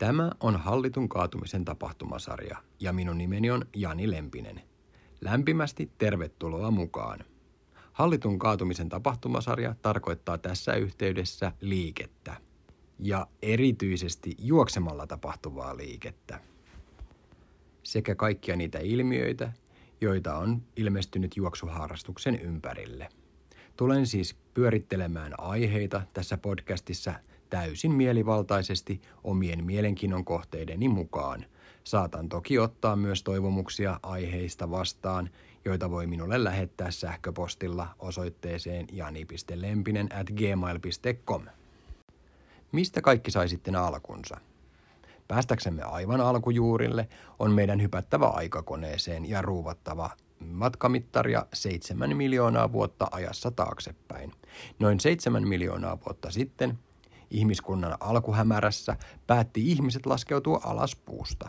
Tämä on Hallitun kaatumisen tapahtumasarja ja minun nimeni on Jani Lempinen. Lämpimästi tervetuloa mukaan. Hallitun kaatumisen tapahtumasarja tarkoittaa tässä yhteydessä liikettä ja erityisesti juoksemalla tapahtuvaa liikettä sekä kaikkia niitä ilmiöitä, joita on ilmestynyt juoksuharrastuksen ympärille. Tulen siis pyörittelemään aiheita tässä podcastissa täysin mielivaltaisesti omien mielenkiinnon kohteideni mukaan. Saatan toki ottaa myös toivomuksia aiheista vastaan, joita voi minulle lähettää sähköpostilla osoitteeseen jani.lempinen at gmail.com. Mistä kaikki sai sitten alkunsa? Päästäksemme aivan alkujuurille on meidän hypättävä aikakoneeseen ja ruuvattava matkamittaria 7 miljoonaa vuotta ajassa taaksepäin. Noin 7 miljoonaa vuotta sitten ihmiskunnan alkuhämärässä päätti ihmiset laskeutua alas puusta.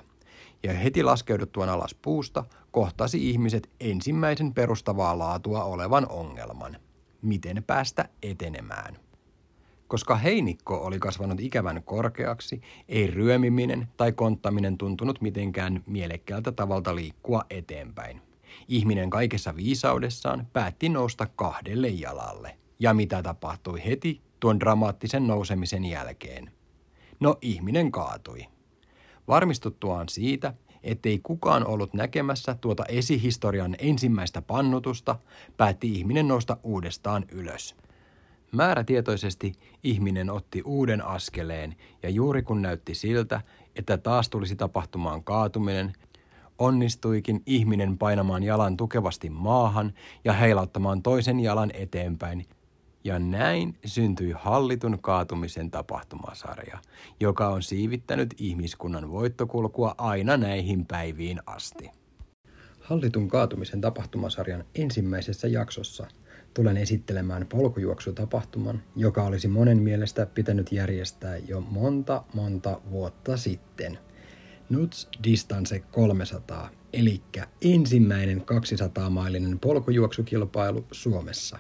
Ja heti laskeuduttuaan alas puusta kohtasi ihmiset ensimmäisen perustavaa laatua olevan ongelman. Miten päästä etenemään? Koska heinikko oli kasvanut ikävän korkeaksi, ei ryömiminen tai konttaminen tuntunut mitenkään mielekkäältä tavalta liikkua eteenpäin. Ihminen kaikessa viisaudessaan päätti nousta kahdelle jalalle. Ja mitä tapahtui heti tuon dramaattisen nousemisen jälkeen? No ihminen kaatui. Varmistuttuaan siitä, ettei kukaan ollut näkemässä tuota esihistorian ensimmäistä pannutusta, päätti ihminen nousta uudestaan ylös. Määrätietoisesti ihminen otti uuden askeleen ja juuri kun näytti siltä, että taas tulisi tapahtumaan kaatuminen, onnistuikin ihminen painamaan jalan tukevasti maahan ja heilauttamaan toisen jalan eteenpäin. Ja näin syntyi hallitun kaatumisen tapahtumasarja, joka on siivittänyt ihmiskunnan voittokulkua aina näihin päiviin asti. Hallitun kaatumisen tapahtumasarjan ensimmäisessä jaksossa – tulen esittelemään polkujuoksutapahtuman, joka olisi monen mielestä pitänyt järjestää jo monta monta vuotta sitten. Nuts Distance 300, eli ensimmäinen 200-mailinen polkujuoksukilpailu Suomessa.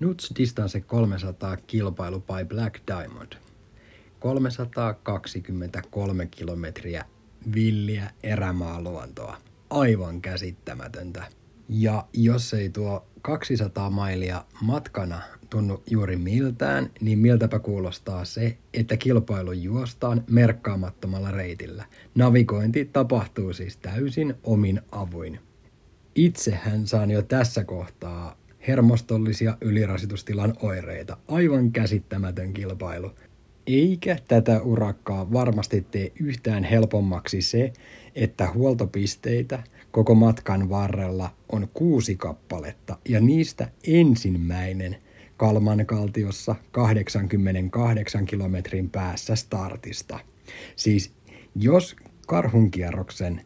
Nuts Distance 300 kilpailu by Black Diamond. 323 kilometriä villiä erämaaluontoa. Aivan käsittämätöntä. Ja jos ei tuo 200 mailia matkana tunnu juuri miltään, niin miltäpä kuulostaa se, että kilpailu juostaan merkkaamattomalla reitillä. Navigointi tapahtuu siis täysin omin avuin. Itsehän saan jo tässä kohtaa hermostollisia ylirasitustilan oireita. Aivan käsittämätön kilpailu. Eikä tätä urakkaa varmasti tee yhtään helpommaksi se, että huoltopisteitä koko matkan varrella on kuusi kappaletta ja niistä ensimmäinen Kalmankaltiossa 88 kilometrin päässä startista. Siis jos karhunkierroksen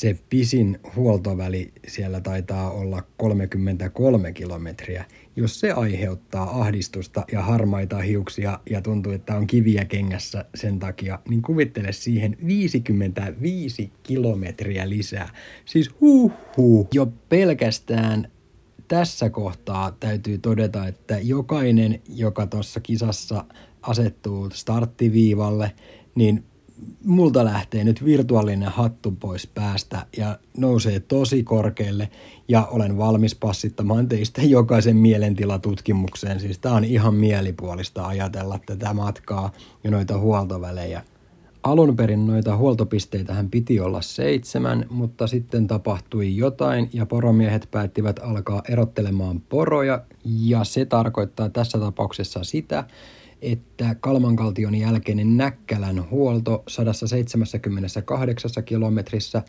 se pisin huoltoväli siellä taitaa olla 33 kilometriä. Jos se aiheuttaa ahdistusta ja harmaita hiuksia ja tuntuu, että on kiviä kengässä sen takia, niin kuvittele siihen 55 kilometriä lisää. Siis huh. Jo pelkästään tässä kohtaa täytyy todeta, että jokainen, joka tuossa kisassa asettuu starttiviivalle, niin multa lähtee nyt virtuaalinen hattu pois päästä ja nousee tosi korkealle ja olen valmis passittamaan teistä jokaisen mielentilatutkimukseen. Siis tämä on ihan mielipuolista ajatella tätä matkaa ja noita huoltovälejä. Alun perin noita huoltopisteitähän piti olla seitsemän, mutta sitten tapahtui jotain ja poromiehet päättivät alkaa erottelemaan poroja ja se tarkoittaa tässä tapauksessa sitä, että Kalmankaltion jälkeinen Näkkälän huolto 178 kilometrissä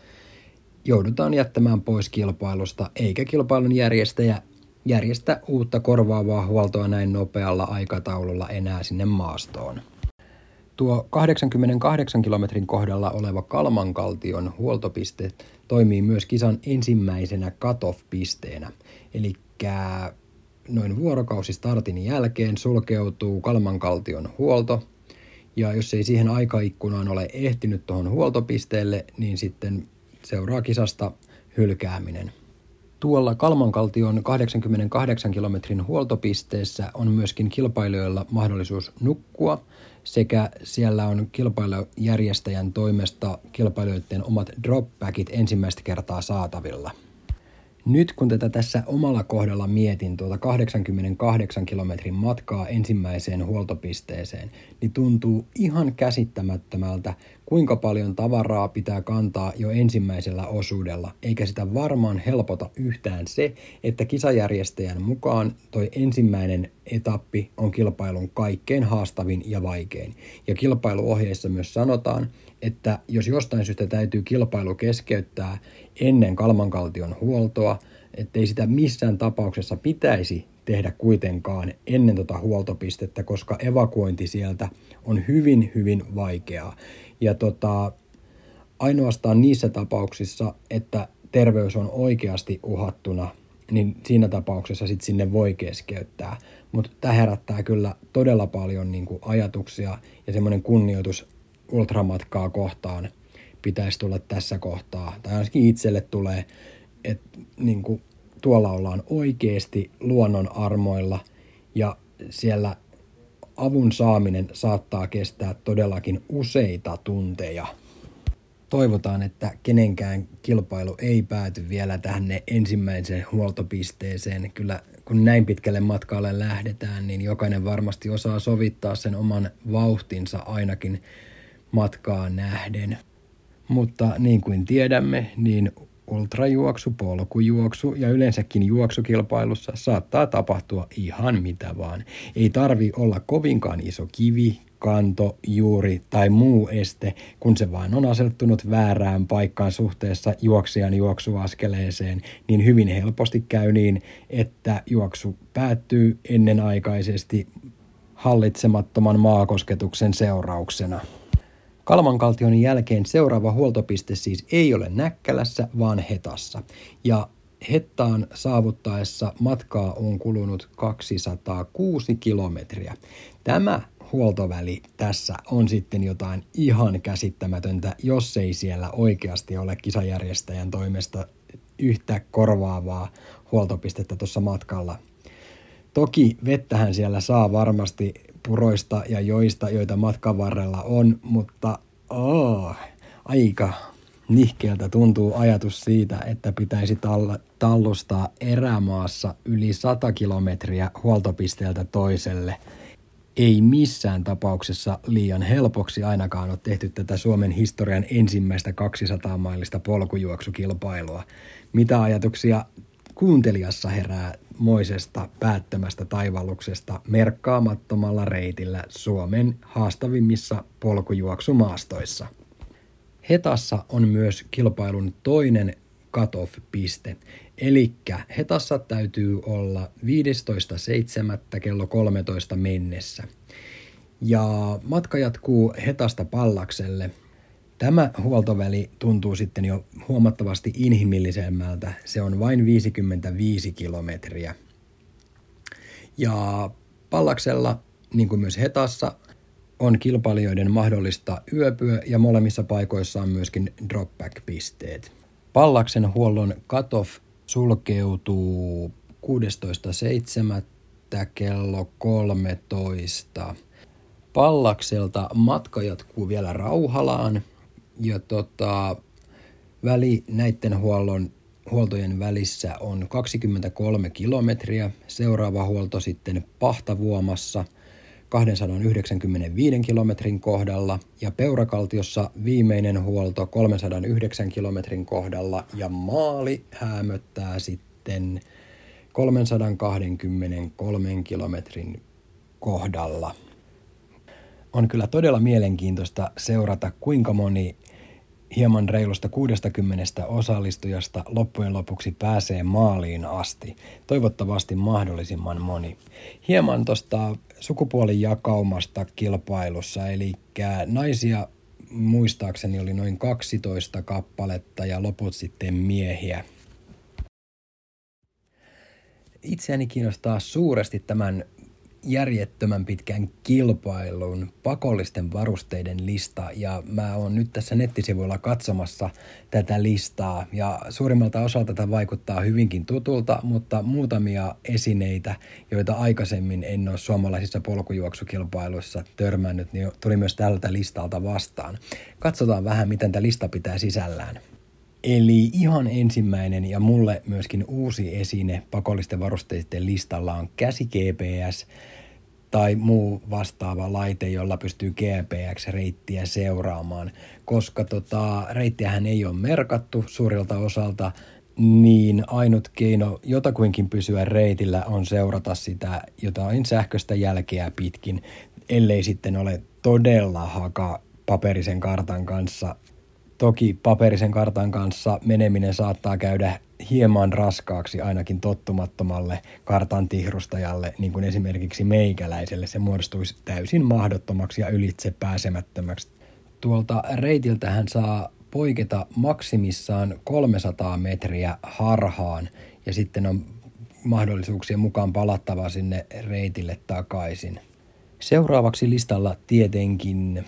joudutaan jättämään pois kilpailusta, eikä kilpailun järjestäjä järjestä uutta korvaavaa huoltoa näin nopealla aikataululla enää sinne maastoon. Tuo 88 kilometrin kohdalla oleva Kalmankaltion huoltopiste toimii myös kisan ensimmäisenä cut-off-pisteenä. Eli noin vuorokausi startin jälkeen sulkeutuu Kalmankaltion huolto, ja jos ei siihen aikaikkunaan ole ehtinyt tuohon huoltopisteelle, niin sitten seuraa kisasta hylkääminen. Tuolla Kalmankaltion 88 kilometrin huoltopisteessä on myöskin kilpailijoilla mahdollisuus nukkua sekä siellä on kilpailujärjestäjän toimesta kilpailijoiden omat dropbackit ensimmäistä kertaa saatavilla – nyt kun tätä tässä omalla kohdalla mietin tuota 88 kilometrin matkaa ensimmäiseen huoltopisteeseen, niin tuntuu ihan käsittämättömältä, kuinka paljon tavaraa pitää kantaa jo ensimmäisellä osuudella, eikä sitä varmaan helpota yhtään se, että kisajärjestäjän mukaan toi ensimmäinen etappi on kilpailun kaikkein haastavin ja vaikein. Ja kilpailuohjeissa myös sanotaan, että jos jostain syystä täytyy kilpailu keskeyttää ennen kalmankaltion huoltoa, ettei sitä missään tapauksessa pitäisi tehdä kuitenkaan ennen tuota huoltopistettä, koska evakuointi sieltä on hyvin, hyvin vaikeaa. Ja tota, ainoastaan niissä tapauksissa, että terveys on oikeasti uhattuna, niin siinä tapauksessa sit sinne voi keskeyttää. Mutta tämä herättää kyllä todella paljon niin kuin, ajatuksia ja semmoinen kunnioitus ultramatkaa kohtaan pitäisi tulla tässä kohtaa, tai ainakin itselle tulee, että niin kuin, tuolla ollaan oikeasti luonnon armoilla ja siellä avun saaminen saattaa kestää todellakin useita tunteja. Toivotaan, että kenenkään kilpailu ei pääty vielä tähän ensimmäiseen huoltopisteeseen. Kyllä kun näin pitkälle matkalle lähdetään, niin jokainen varmasti osaa sovittaa sen oman vauhtinsa ainakin matkaan nähden. Mutta niin kuin tiedämme, niin ultrajuoksu, polkujuoksu ja yleensäkin juoksukilpailussa saattaa tapahtua ihan mitä vaan. Ei tarvi olla kovinkaan iso kivi, kanto, juuri tai muu este, kun se vaan on asettunut väärään paikkaan suhteessa juoksijan juoksuaskeleeseen, niin hyvin helposti käy niin, että juoksu päättyy ennenaikaisesti hallitsemattoman maakosketuksen seurauksena. Kalmankaltion jälkeen seuraava huoltopiste siis ei ole Näkkälässä, vaan Hetassa. Ja Hettaan saavuttaessa matkaa on kulunut 206 kilometriä. Tämä huoltoväli tässä on sitten jotain ihan käsittämätöntä, jos ei siellä oikeasti ole kisajärjestäjän toimesta yhtä korvaavaa huoltopistettä tuossa matkalla. Toki vettähän siellä saa varmasti puroista ja joista, joita matkan varrella on, mutta oh, aika nihkeältä tuntuu ajatus siitä, että pitäisi tall- tallustaa erämaassa yli 100 kilometriä huoltopisteeltä toiselle. Ei missään tapauksessa liian helpoksi ainakaan ole tehty tätä Suomen historian ensimmäistä 200 mailista polkujuoksukilpailua. Mitä ajatuksia kuuntelijassa herää moisesta päättömästä taivalluksesta merkkaamattomalla reitillä Suomen haastavimmissa polkujuoksumaastoissa. Hetassa on myös kilpailun toinen cut-off-piste, eli Hetassa täytyy olla 15.7. kello 13 mennessä. Ja matka jatkuu Hetasta Pallakselle – Tämä huoltoväli tuntuu sitten jo huomattavasti inhimillisemmältä. Se on vain 55 kilometriä. Ja Pallaksella, niin kuin myös Hetassa, on kilpailijoiden mahdollista yöpyä ja molemmissa paikoissa on myöskin dropback-pisteet. Pallaksen huollon cutoff sulkeutuu 16.7. kello 13. Pallakselta matka jatkuu vielä Rauhalaan – ja tota, väli näiden huollon, huoltojen välissä on 23 kilometriä. Seuraava huolto sitten Pahtavuomassa 295 kilometrin kohdalla ja Peurakaltiossa viimeinen huolto 309 kilometrin kohdalla ja maali häämöttää sitten 323 kilometrin kohdalla. On kyllä todella mielenkiintoista seurata, kuinka moni hieman reilusta 60 osallistujasta loppujen lopuksi pääsee maaliin asti. Toivottavasti mahdollisimman moni. Hieman tuosta sukupuolijakaumasta kilpailussa, eli naisia muistaakseni oli noin 12 kappaletta ja loput sitten miehiä. Itseäni kiinnostaa suuresti tämän järjettömän pitkän kilpailun pakollisten varusteiden lista ja mä oon nyt tässä nettisivuilla katsomassa tätä listaa ja suurimmalta osalta tätä vaikuttaa hyvinkin tutulta, mutta muutamia esineitä, joita aikaisemmin en ole suomalaisissa polkujuoksukilpailuissa törmännyt, niin tuli myös tältä listalta vastaan. Katsotaan vähän, miten tämä lista pitää sisällään. Eli ihan ensimmäinen ja mulle myöskin uusi esine pakollisten varusteiden listalla on käsi GPS tai muu vastaava laite, jolla pystyy GPX-reittiä seuraamaan. Koska tota, reittiähän ei ole merkattu suurilta osalta, niin ainut keino jotakuinkin pysyä reitillä on seurata sitä jotain sähköistä jälkeä pitkin, ellei sitten ole todella haka paperisen kartan kanssa Toki paperisen kartan kanssa meneminen saattaa käydä hieman raskaaksi ainakin tottumattomalle kartan tihrustajalle, niin kuin esimerkiksi meikäläiselle. Se muodostuisi täysin mahdottomaksi ja ylitse pääsemättömäksi. Tuolta reitiltä hän saa poiketa maksimissaan 300 metriä harhaan ja sitten on mahdollisuuksien mukaan palattava sinne reitille takaisin. Seuraavaksi listalla tietenkin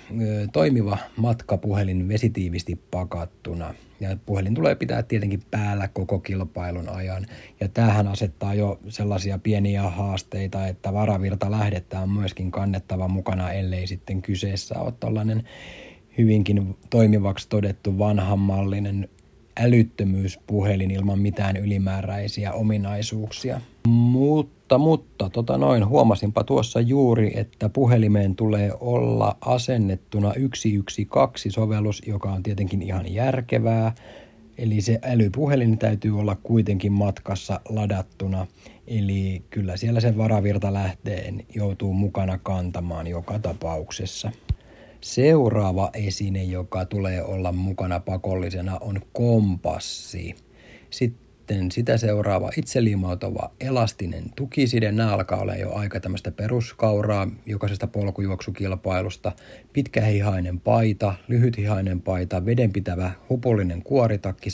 toimiva matkapuhelin vesitiivisti pakattuna. Ja puhelin tulee pitää tietenkin päällä koko kilpailun ajan. Ja tämähän asettaa jo sellaisia pieniä haasteita, että varavirta lähdettä on myöskin kannettava mukana, ellei sitten kyseessä ole tällainen hyvinkin toimivaksi todettu vanhanmallinen älyttömyyspuhelin ilman mitään ylimääräisiä ominaisuuksia. Mutta, mutta, tota noin, huomasinpa tuossa juuri, että puhelimeen tulee olla asennettuna 112-sovellus, joka on tietenkin ihan järkevää. Eli se älypuhelin täytyy olla kuitenkin matkassa ladattuna. Eli kyllä siellä sen varavirta lähteen joutuu mukana kantamaan joka tapauksessa. Seuraava esine, joka tulee olla mukana pakollisena, on kompassi. Sitten sitä seuraava itseliimautuva elastinen tukiside. Nämä alkaa olla jo aika tämmöistä peruskauraa jokaisesta polkujuoksukilpailusta. Pitkähihainen paita, lyhythihainen paita, vedenpitävä hupullinen kuoritakki,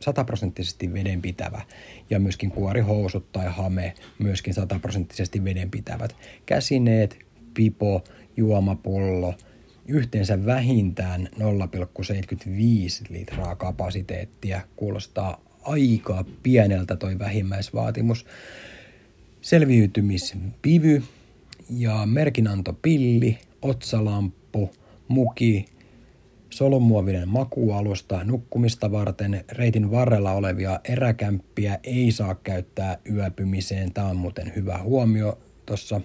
sataprosenttisesti vedenpitävä ja myöskin kuorihousut tai hame myöskin sataprosenttisesti vedenpitävät. Käsineet, pipo, juomapullo – yhteensä vähintään 0,75 litraa kapasiteettia. Kuulostaa aika pieneltä toi vähimmäisvaatimus. Selviytymispivy ja merkinantopilli, otsalamppu, muki, solumuovinen makualusta nukkumista varten. Reitin varrella olevia eräkämppiä ei saa käyttää yöpymiseen. Tämä on muuten hyvä huomio tuossa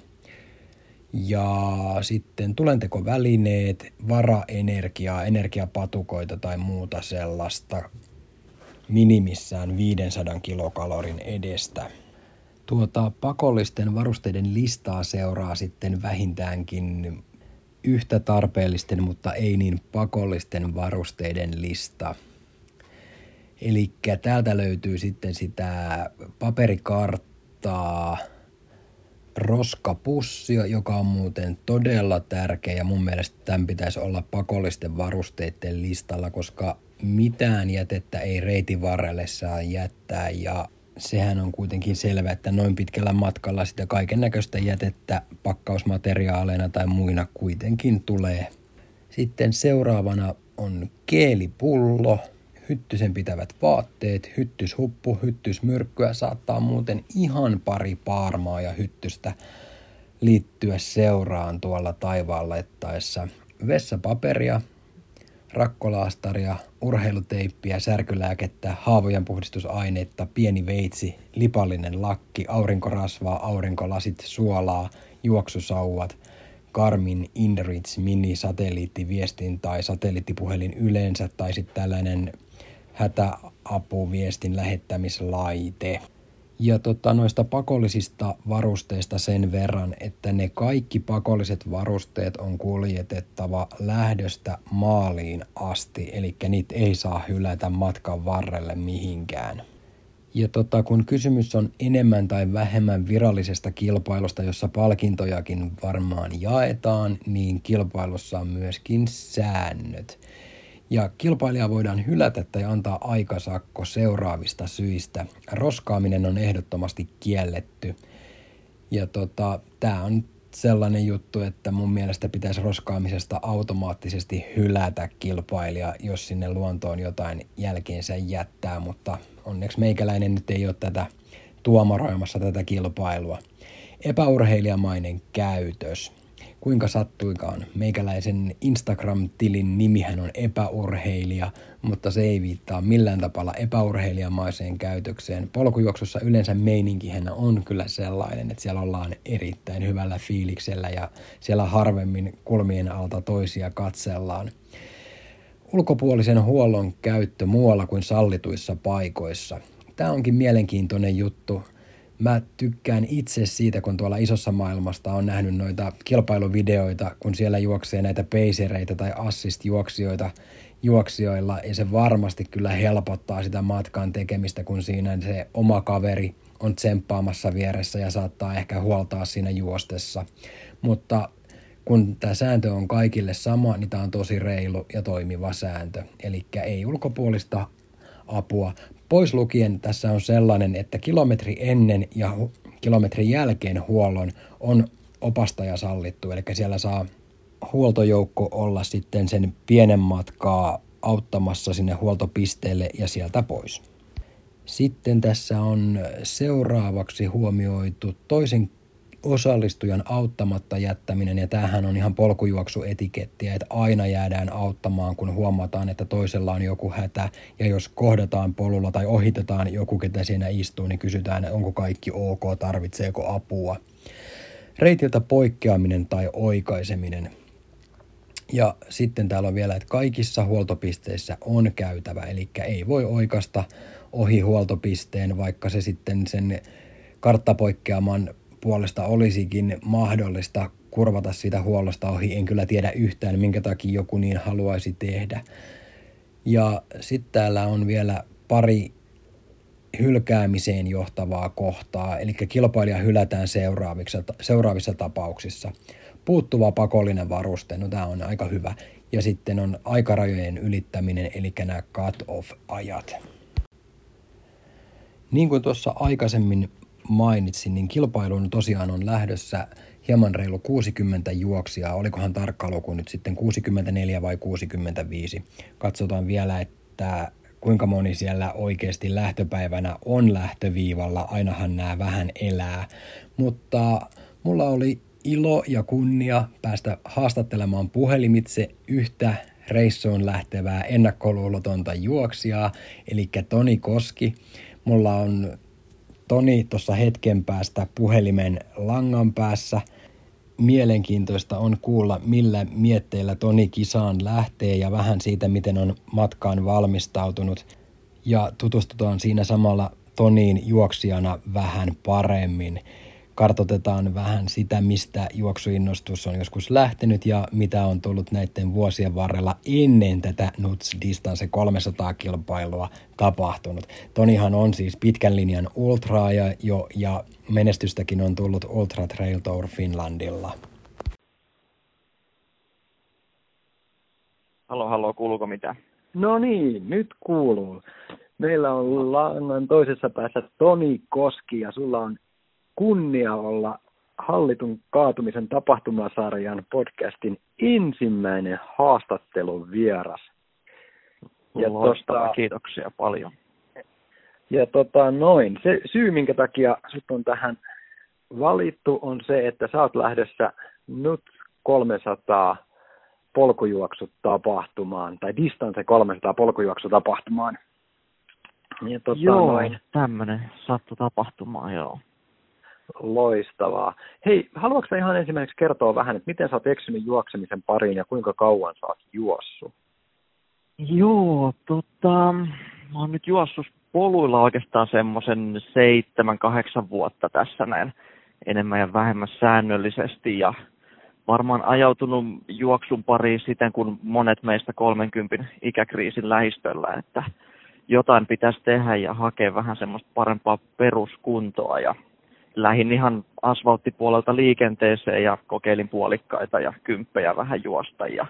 ja sitten tulentekovälineet, varaenergiaa, energiapatukoita tai muuta sellaista minimissään 500 kilokalorin edestä. Tuota pakollisten varusteiden listaa seuraa sitten vähintäänkin yhtä tarpeellisten, mutta ei niin pakollisten varusteiden lista. Eli täältä löytyy sitten sitä paperikarttaa, roskapussia, joka on muuten todella tärkeä ja mun mielestä tämän pitäisi olla pakollisten varusteiden listalla, koska mitään jätettä ei reitin varrelle saa jättää ja sehän on kuitenkin selvä, että noin pitkällä matkalla sitä kaiken näköistä jätettä pakkausmateriaaleina tai muina kuitenkin tulee. Sitten seuraavana on keelipullo, hyttysen pitävät vaatteet, hyttyshuppu, hyttysmyrkkyä saattaa muuten ihan pari paarmaa ja hyttystä liittyä seuraan tuolla taivaan lettaessa. Vessapaperia, rakkolaastaria, urheiluteippiä, särkylääkettä, haavojen puhdistusaineita, pieni veitsi, lipallinen lakki, aurinkorasvaa, aurinkolasit, suolaa, juoksusauvat, Garmin InReach Mini satelliittiviestin tai satelliittipuhelin yleensä tai sitten tällainen hätäapuviestin lähettämislaite. Ja tota, noista pakollisista varusteista sen verran, että ne kaikki pakolliset varusteet on kuljetettava lähdöstä maaliin asti, eli niitä ei saa hylätä matkan varrelle mihinkään. Ja tota, kun kysymys on enemmän tai vähemmän virallisesta kilpailusta, jossa palkintojakin varmaan jaetaan, niin kilpailussa on myöskin säännöt. Ja kilpailija voidaan hylätä tai antaa aikasakko seuraavista syistä. Roskaaminen on ehdottomasti kielletty. Ja tota, tämä on sellainen juttu, että mun mielestä pitäisi roskaamisesta automaattisesti hylätä kilpailija, jos sinne luontoon jotain jälkeensä jättää, mutta onneksi meikäläinen nyt ei ole tätä tuomaroimassa tätä kilpailua. Epäurheilijamainen käytös kuinka sattuikaan. Meikäläisen Instagram-tilin nimihän on epäurheilija, mutta se ei viittaa millään tavalla epäurheilijamaiseen käytökseen. Polkujuoksussa yleensä meininkihän on kyllä sellainen, että siellä ollaan erittäin hyvällä fiiliksellä ja siellä harvemmin kulmien alta toisia katsellaan. Ulkopuolisen huollon käyttö muualla kuin sallituissa paikoissa. Tämä onkin mielenkiintoinen juttu mä tykkään itse siitä, kun tuolla isossa maailmasta on nähnyt noita kilpailuvideoita, kun siellä juoksee näitä peisereitä tai assist-juoksijoita juoksijoilla, ja se varmasti kyllä helpottaa sitä matkan tekemistä, kun siinä se oma kaveri on tsemppaamassa vieressä ja saattaa ehkä huoltaa siinä juostessa. Mutta kun tämä sääntö on kaikille sama, niin tämä on tosi reilu ja toimiva sääntö. Eli ei ulkopuolista apua, Pois lukien tässä on sellainen, että kilometri ennen ja kilometrin jälkeen huollon on opastaja sallittu, eli siellä saa huoltojoukko olla sitten sen pienen matkaa auttamassa sinne huoltopisteelle ja sieltä pois. Sitten tässä on seuraavaksi huomioitu toisen osallistujan auttamatta jättäminen, ja tämähän on ihan polkujuoksuetikettiä, että aina jäädään auttamaan, kun huomataan, että toisella on joku hätä, ja jos kohdataan polulla tai ohitetaan joku, ketä siinä istuu, niin kysytään, onko kaikki ok, tarvitseeko apua. Reitiltä poikkeaminen tai oikaiseminen. Ja sitten täällä on vielä, että kaikissa huoltopisteissä on käytävä, eli ei voi oikasta ohi huoltopisteen, vaikka se sitten sen karttapoikkeaman puolesta olisikin mahdollista kurvata sitä huollosta ohi. En kyllä tiedä yhtään, minkä takia joku niin haluaisi tehdä. Ja sitten täällä on vielä pari hylkäämiseen johtavaa kohtaa, eli kilpailija hylätään seuraavissa, seuraavissa tapauksissa. Puuttuva pakollinen varuste, no tämä on aika hyvä. Ja sitten on aikarajojen ylittäminen, eli nämä cut-off-ajat. Niin kuin tuossa aikaisemmin mainitsin, niin kilpailuun tosiaan on lähdössä hieman reilu 60 juoksia. Olikohan tarkka luku nyt sitten 64 vai 65? Katsotaan vielä, että kuinka moni siellä oikeasti lähtöpäivänä on lähtöviivalla. Ainahan nämä vähän elää. Mutta mulla oli ilo ja kunnia päästä haastattelemaan puhelimitse yhtä reissuun lähtevää ennakkoluulotonta juoksijaa, eli Toni Koski. Mulla on Toni tuossa hetken päästä puhelimen langan päässä. Mielenkiintoista on kuulla, millä mietteillä Toni kisaan lähtee ja vähän siitä, miten on matkaan valmistautunut. Ja tutustutaan siinä samalla Toniin juoksijana vähän paremmin kartotetaan vähän sitä, mistä juoksuinnostus on joskus lähtenyt ja mitä on tullut näiden vuosien varrella ennen tätä Nuts Distance 300 kilpailua tapahtunut. Tonihan on siis pitkän linjan ultraaja jo ja menestystäkin on tullut Ultra Trail Tour Finlandilla. Halo, halo, kuuluuko mitä? No niin, nyt kuuluu. Meillä on langan toisessa päässä Toni Koski ja sulla on kunnia olla hallitun kaatumisen tapahtumasarjan podcastin ensimmäinen haastattelun vieras. Ja tosta, kiitoksia paljon. Ja tota noin, se syy minkä takia sut on tähän valittu on se, että sä oot lähdössä nyt 300 polkujuoksutapahtumaan, tai Distance 300 polkujuoksutapahtumaan. Ja tota joo, noin. tämmöinen sattu tapahtumaan, joo. Loistavaa. Hei, haluatko ihan ensimmäiseksi kertoa vähän, että miten sä oot eksynyt juoksemisen pariin ja kuinka kauan sä oot juossut? Joo, tota, mä oon nyt juossut poluilla oikeastaan semmoisen seitsemän, kahdeksan vuotta tässä näin enemmän ja vähemmän säännöllisesti ja varmaan ajautunut juoksun pariin siten, kun monet meistä 30 ikäkriisin lähistöllä, että jotain pitäisi tehdä ja hakea vähän semmoista parempaa peruskuntoa ja lähin ihan asfalttipuolelta liikenteeseen ja kokeilin puolikkaita ja kymppejä vähän juosta. Ja,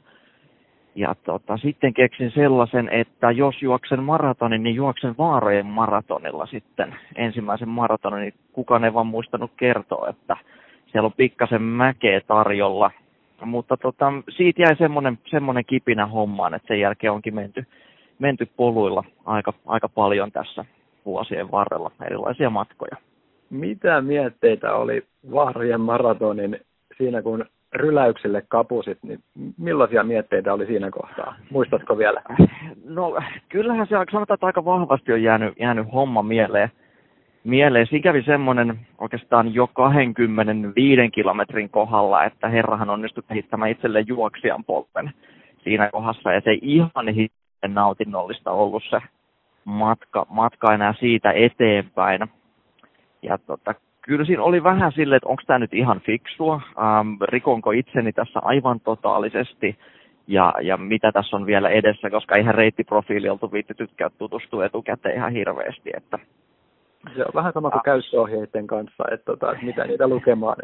ja tota, sitten keksin sellaisen, että jos juoksen maratonin, niin juoksen vaarojen maratonilla sitten ensimmäisen maratonin, niin kukaan ei vaan muistanut kertoa, että siellä on pikkasen mäkeä tarjolla. Mutta tota, siitä jäi semmoinen, semmoinen kipinä hommaan, että sen jälkeen onkin menty, menty poluilla aika, aika paljon tässä vuosien varrella erilaisia matkoja. Mitä mietteitä oli Vaarojen maratonin siinä, kun ryläykselle kapusit, niin millaisia mietteitä oli siinä kohtaa? Muistatko vielä? No kyllähän se sanotaan, että aika vahvasti on jäänyt, jäänyt homma mieleen. mieleen. Siinä kävi semmoinen oikeastaan jo 25 kilometrin kohdalla, että herrahan onnistui kehittämään itselleen juoksijan polven siinä kohdassa. Ja se ei ihan nautinnollista ollut se matka, matka enää siitä eteenpäin. Ja tota, kyllä siinä oli vähän silleen, että onko tämä nyt ihan fiksua, ähm, rikonko itseni tässä aivan totaalisesti ja, ja mitä tässä on vielä edessä, koska ihan reittiprofiili oltu viittitykään tutustua etukäteen ihan hirveästi. Että... Se on vähän sama kuin ah. käyttöohjeiden kanssa, että tota, mitä niitä lukemaan.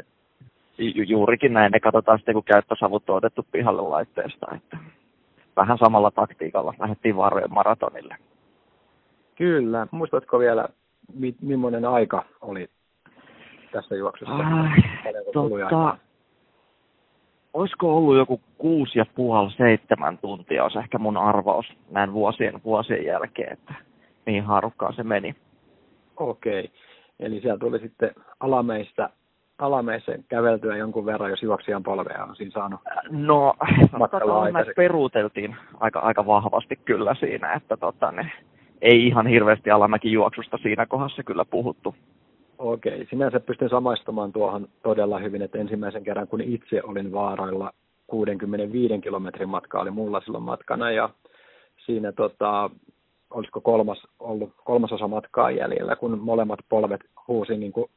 Ju, juurikin näin, ne katsotaan sitten kun käyttösavut on otettu pihalle laitteesta. Että vähän samalla taktiikalla lähdettiin vaarojen maratonille. Kyllä. Muistatko vielä, mi- millainen aika oli tässä juoksussa? Äh, tota, olisiko ollut joku kuusi ja puoli, seitsemän tuntia, olisi ehkä mun arvaus näin vuosien, vuosien jälkeen, että mihin haarukkaan se meni. Okei, eli siellä tuli sitten alameista alameissa käveltyä jonkun verran, jos juoksijan polvea on siinä saanut No, sanotaan, peruuteltiin aika, aika vahvasti kyllä siinä, että tota, ne, ei ihan hirveästi alamäki juoksusta siinä kohdassa kyllä puhuttu. Okei, sinänsä pystyn samaistumaan tuohon todella hyvin, että ensimmäisen kerran kun itse olin vaaroilla 65 kilometrin matka oli mulla silloin matkana ja siinä tota, olisiko kolmas ollut kolmasosa matkaa jäljellä, kun molemmat polvet huusi niin kuin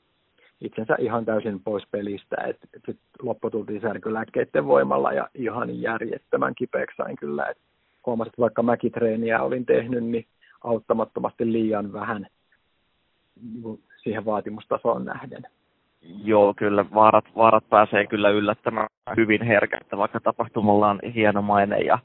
itsensä ihan täysin pois pelistä, että et sitten loppu tultiin särkylääkkeiden voimalla ja ihan järjettömän kipeäksi sain kyllä, että huomasin, että vaikka mäkitreeniä olin tehnyt, niin auttamattomasti liian vähän niin siihen vaatimustasoon nähden. Joo, kyllä vaarat, vaarat pääsee kyllä yllättämään hyvin herkästä, vaikka tapahtumalla on hieno maine ja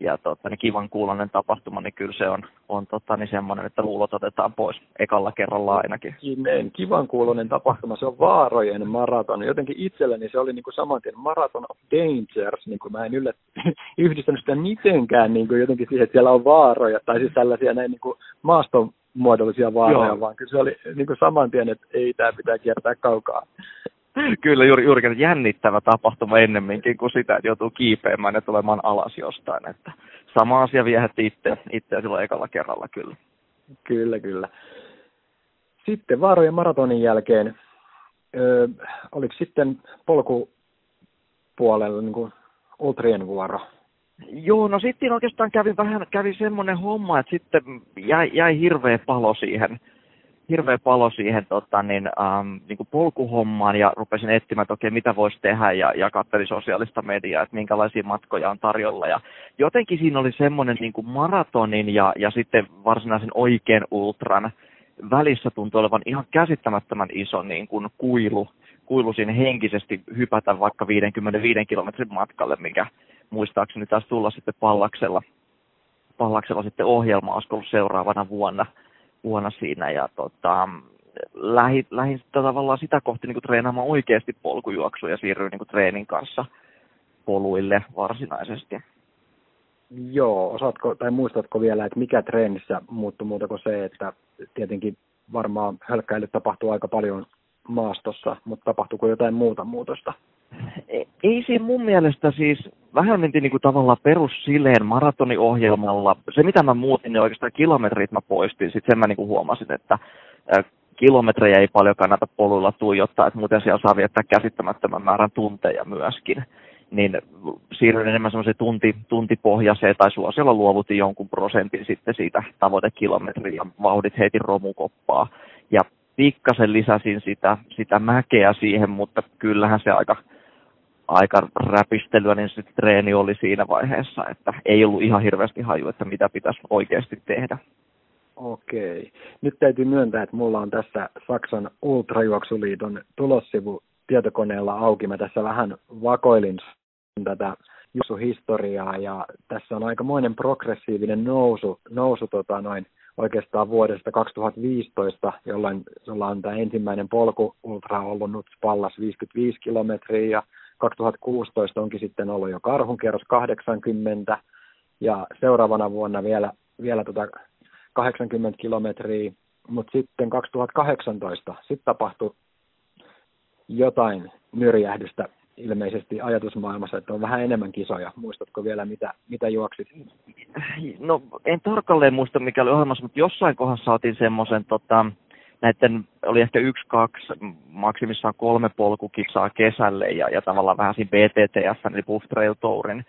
ja tota, niin kivan kuulonen tapahtuma, niin kyllä se on, on tota, niin semmoinen, että luulot otetaan pois ekalla kerralla ainakin. Kimeen, kivan kuulonen tapahtuma, se on vaarojen maraton. Jotenkin itselleni se oli niin kuin saman tien Marathon of Dangers, niin kuin mä en yllät, yhdistänyt sitä mitenkään niin kuin jotenkin siihen, että siellä on vaaroja, tai siis tällaisia näin niin kuin maaston muodollisia vaaroja, Joo. vaan kyllä se oli niin kuin saman tien, että ei tämä pitää kiertää kaukaa. Kyllä, juuri, juuri jännittävä tapahtuma ennemminkin kuin sitä, että joutuu kiipeämään ja tulemaan alas jostain. Että sama asia viehätti itse, itseä silloin ekalla kerralla kyllä. Kyllä, kyllä. Sitten vaarojen maratonin jälkeen, ö, oliko sitten polkupuolella niin kuin ultrien vuoro? Joo, no sitten oikeastaan kävi vähän kävi semmoinen homma, että sitten jäi, jäi hirveä palo siihen – hirveä palo siihen tota, niin, ähm, niin kuin polkuhommaan ja rupesin etsimään, että okei, mitä voisi tehdä ja, ja katselin sosiaalista mediaa, että minkälaisia matkoja on tarjolla. Ja jotenkin siinä oli semmoinen niin kuin maratonin ja, ja sitten varsinaisen oikean ultran välissä tuntui olevan ihan käsittämättömän iso niin kuin kuilu, kuilu siinä henkisesti hypätä vaikka 55 kilometrin matkalle, mikä muistaakseni taas tulla sitten pallaksella, pallaksella sitten ohjelma olisi ollut seuraavana vuonna – vuonna siinä ja tota, lähin, lähin tavallaan sitä kohti niin kuin treenaamaan oikeasti polkujuoksua ja siirryin niin kuin treenin kanssa poluille varsinaisesti. Joo, osaatko tai muistatko vielä, että mikä treenissä muuttui muuta kuin se, että tietenkin varmaan hölkkäily tapahtuu aika paljon maastossa, mutta tapahtuuko jotain muuta muutosta? Ei siinä mun mielestä siis, vähän mentiin niin kuin tavallaan perussileen maratoniohjelmalla. Se mitä mä muutin, niin oikeastaan kilometrit mä poistin. Sitten sen mä niin kuin huomasin, että kilometrejä ei paljon kannata poluilla tuijottaa, että muuten siellä saa viettää käsittämättömän määrän tunteja myöskin. Niin siirryin enemmän semmoiseen tunti, tuntipohjaiseen tai suosiolla luovutin jonkun prosentin sitten siitä tavoitekilometriä ja vauhdit heitin romukoppaa. Ja pikkasen lisäsin sitä, sitä mäkeä siihen, mutta kyllähän se aika, aika räpistelyä, niin treeni oli siinä vaiheessa, että ei ollut ihan hirveästi haju, että mitä pitäisi oikeasti tehdä. Okei. Nyt täytyy myöntää, että mulla on tässä Saksan Ultrajuoksuliiton tulossivu tietokoneella auki. Mä tässä vähän vakoilin tätä juoksuhistoriaa ja tässä on aikamoinen progressiivinen nousu, nousu tota noin oikeastaan vuodesta 2015, jolloin sulla on tämä ensimmäinen polku ultra ollut nyt Pallas 55 kilometriä ja 2016 onkin sitten ollut jo karhunkierros 80 ja seuraavana vuonna vielä, vielä tota 80 kilometriä, mutta sitten 2018 sitten tapahtui jotain nyrjähdystä ilmeisesti ajatusmaailmassa, että on vähän enemmän kisoja. Muistatko vielä, mitä, mitä juoksit? No en tarkalleen muista, mikä oli ohjelmassa, mutta jossain kohdassa otin semmoisen, tota, näiden oli ehkä yksi, kaksi, maksimissaan kolme polkukisaa kesälle ja, ja tavallaan vähän siinä BTTF, eli Buff Trail Tourin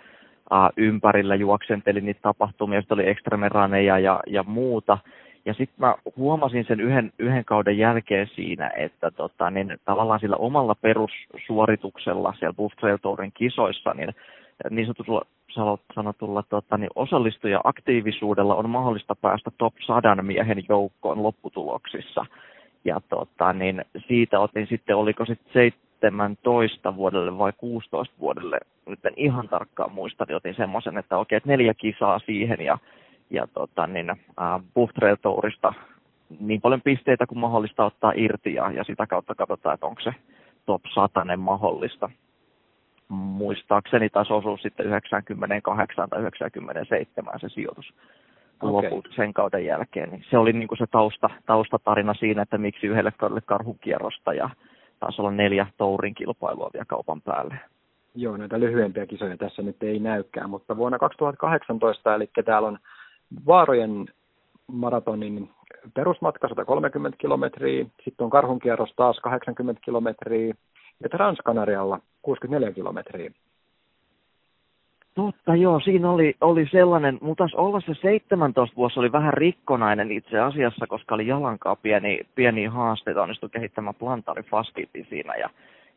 uh, ympärillä juoksentelin niitä tapahtumia, joista oli ekstremeraneja ja, ja muuta. Ja sitten mä huomasin sen yhden, yhden kauden jälkeen siinä, että tota, niin tavallaan sillä omalla perussuorituksella siellä Buff Trail Tourin kisoissa, niin niin sanotulla, sanotulla tota, niin osallistuja aktiivisuudella on mahdollista päästä top 100 miehen joukkoon lopputuloksissa. Ja tota, niin siitä otin sitten, oliko sitten 17 vuodelle vai 16 vuodelle, nyt en ihan tarkkaan muista, niin otin semmoisen, että okei, että neljä kisaa siihen ja ja tota, niin, äh, Buff Trail Tourista niin paljon pisteitä kuin mahdollista ottaa irti ja, ja sitä kautta katsotaan, että onko se top 100 mahdollista. Muistaakseni taisi osua sitten 98 tai 97 se sijoitus okay. sen kauden jälkeen. Niin se oli niin kuin se tausta, taustatarina siinä, että miksi yhdelle kaudelle karhukierrosta ja taisi olla neljä tourin kilpailua vielä kaupan päälle. Joo, näitä lyhyempiä kisoja tässä nyt ei näykään, mutta vuonna 2018, eli täällä on Vaarojen maratonin perusmatka 130 kilometriä, sitten on karhunkierros taas 80 kilometriä ja Transkanarialla 64 kilometriä. Totta, joo, siinä oli, oli sellainen, mutta taisi olla se 17 vuosi oli vähän rikkonainen itse asiassa, koska oli jalankaa pieni, pieni haasteita, onnistui kehittämään plantaarifastiitin siinä ja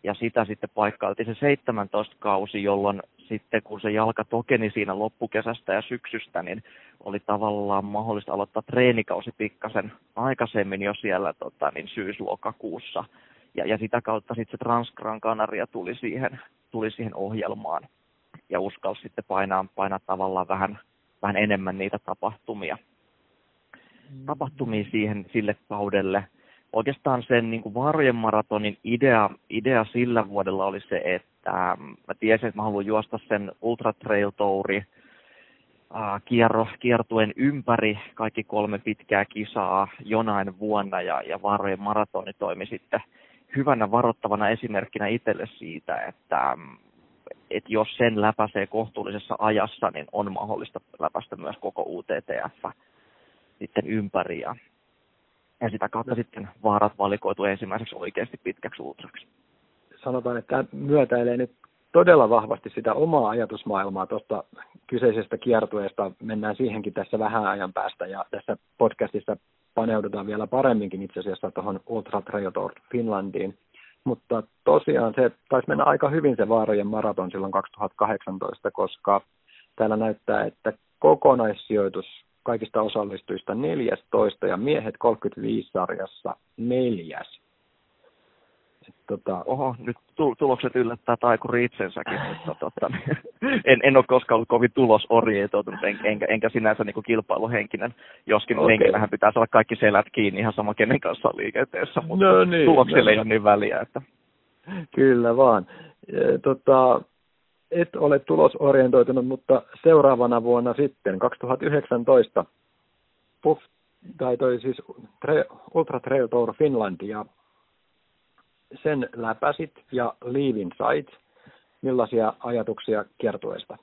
ja sitä sitten paikkailtiin se 17 kausi, jolloin sitten kun se jalka tokeni siinä loppukesästä ja syksystä, niin oli tavallaan mahdollista aloittaa treenikausi pikkasen aikaisemmin jo siellä tota, niin syyslokakuussa. Ja, ja sitä kautta sitten se Transgran Canaria tuli siihen, tuli siihen ohjelmaan ja uskalsi sitten painaa, painaa tavallaan vähän, vähän enemmän niitä tapahtumia, tapahtumia siihen, sille kaudelle – oikeastaan sen niin kuin Vaarojen maratonin idea, idea sillä vuodella oli se, että ähm, mä tiesin, että mä haluan juosta sen Ultra Trail Touri äh, kierro, kiertuen ympäri kaikki kolme pitkää kisaa jonain vuonna ja, ja Vaarojen maratoni toimi sitten hyvänä varoittavana esimerkkinä itselle siitä, että, ähm, että jos sen läpäisee kohtuullisessa ajassa, niin on mahdollista läpäistä myös koko UTTF sitten ympäri. Ja, ja sitä kautta sitten vaarat valikoitu ensimmäiseksi oikeasti pitkäksi ultraksi. Sanotaan, että tämä myötäilee nyt todella vahvasti sitä omaa ajatusmaailmaa tuosta kyseisestä kiertueesta. Mennään siihenkin tässä vähän ajan päästä ja tässä podcastissa paneudutaan vielä paremminkin itse asiassa tuohon Ultra Trail Tour Finlandiin. Mutta tosiaan se taisi mennä aika hyvin se Vaarojen maraton silloin 2018, koska täällä näyttää, että kokonaissijoitus kaikista osallistujista 14 ja miehet 35 sarjassa neljäs. Tota... Oho, nyt tulokset yllättää taikuri itsensäkin, mutta tota, en, en ole koskaan ollut kovin tulosorientoitunut, en, enkä, enkä sinänsä niin kilpailuhenkinen, joskin okay. henkilöhän pitää saada kaikki selät kiinni ihan sama kenen kanssa liikenteessä, mutta no niin, tuloksille no. ei ole niin väliä. Että... Kyllä vaan. E, tota, et ole tulosorientoitunut, mutta seuraavana vuonna sitten, 2019, Puff, tai toi siis Ultra Trail Tour Finlandia, sen läpäsit ja liivin sait. Millaisia ajatuksia kiertueesta?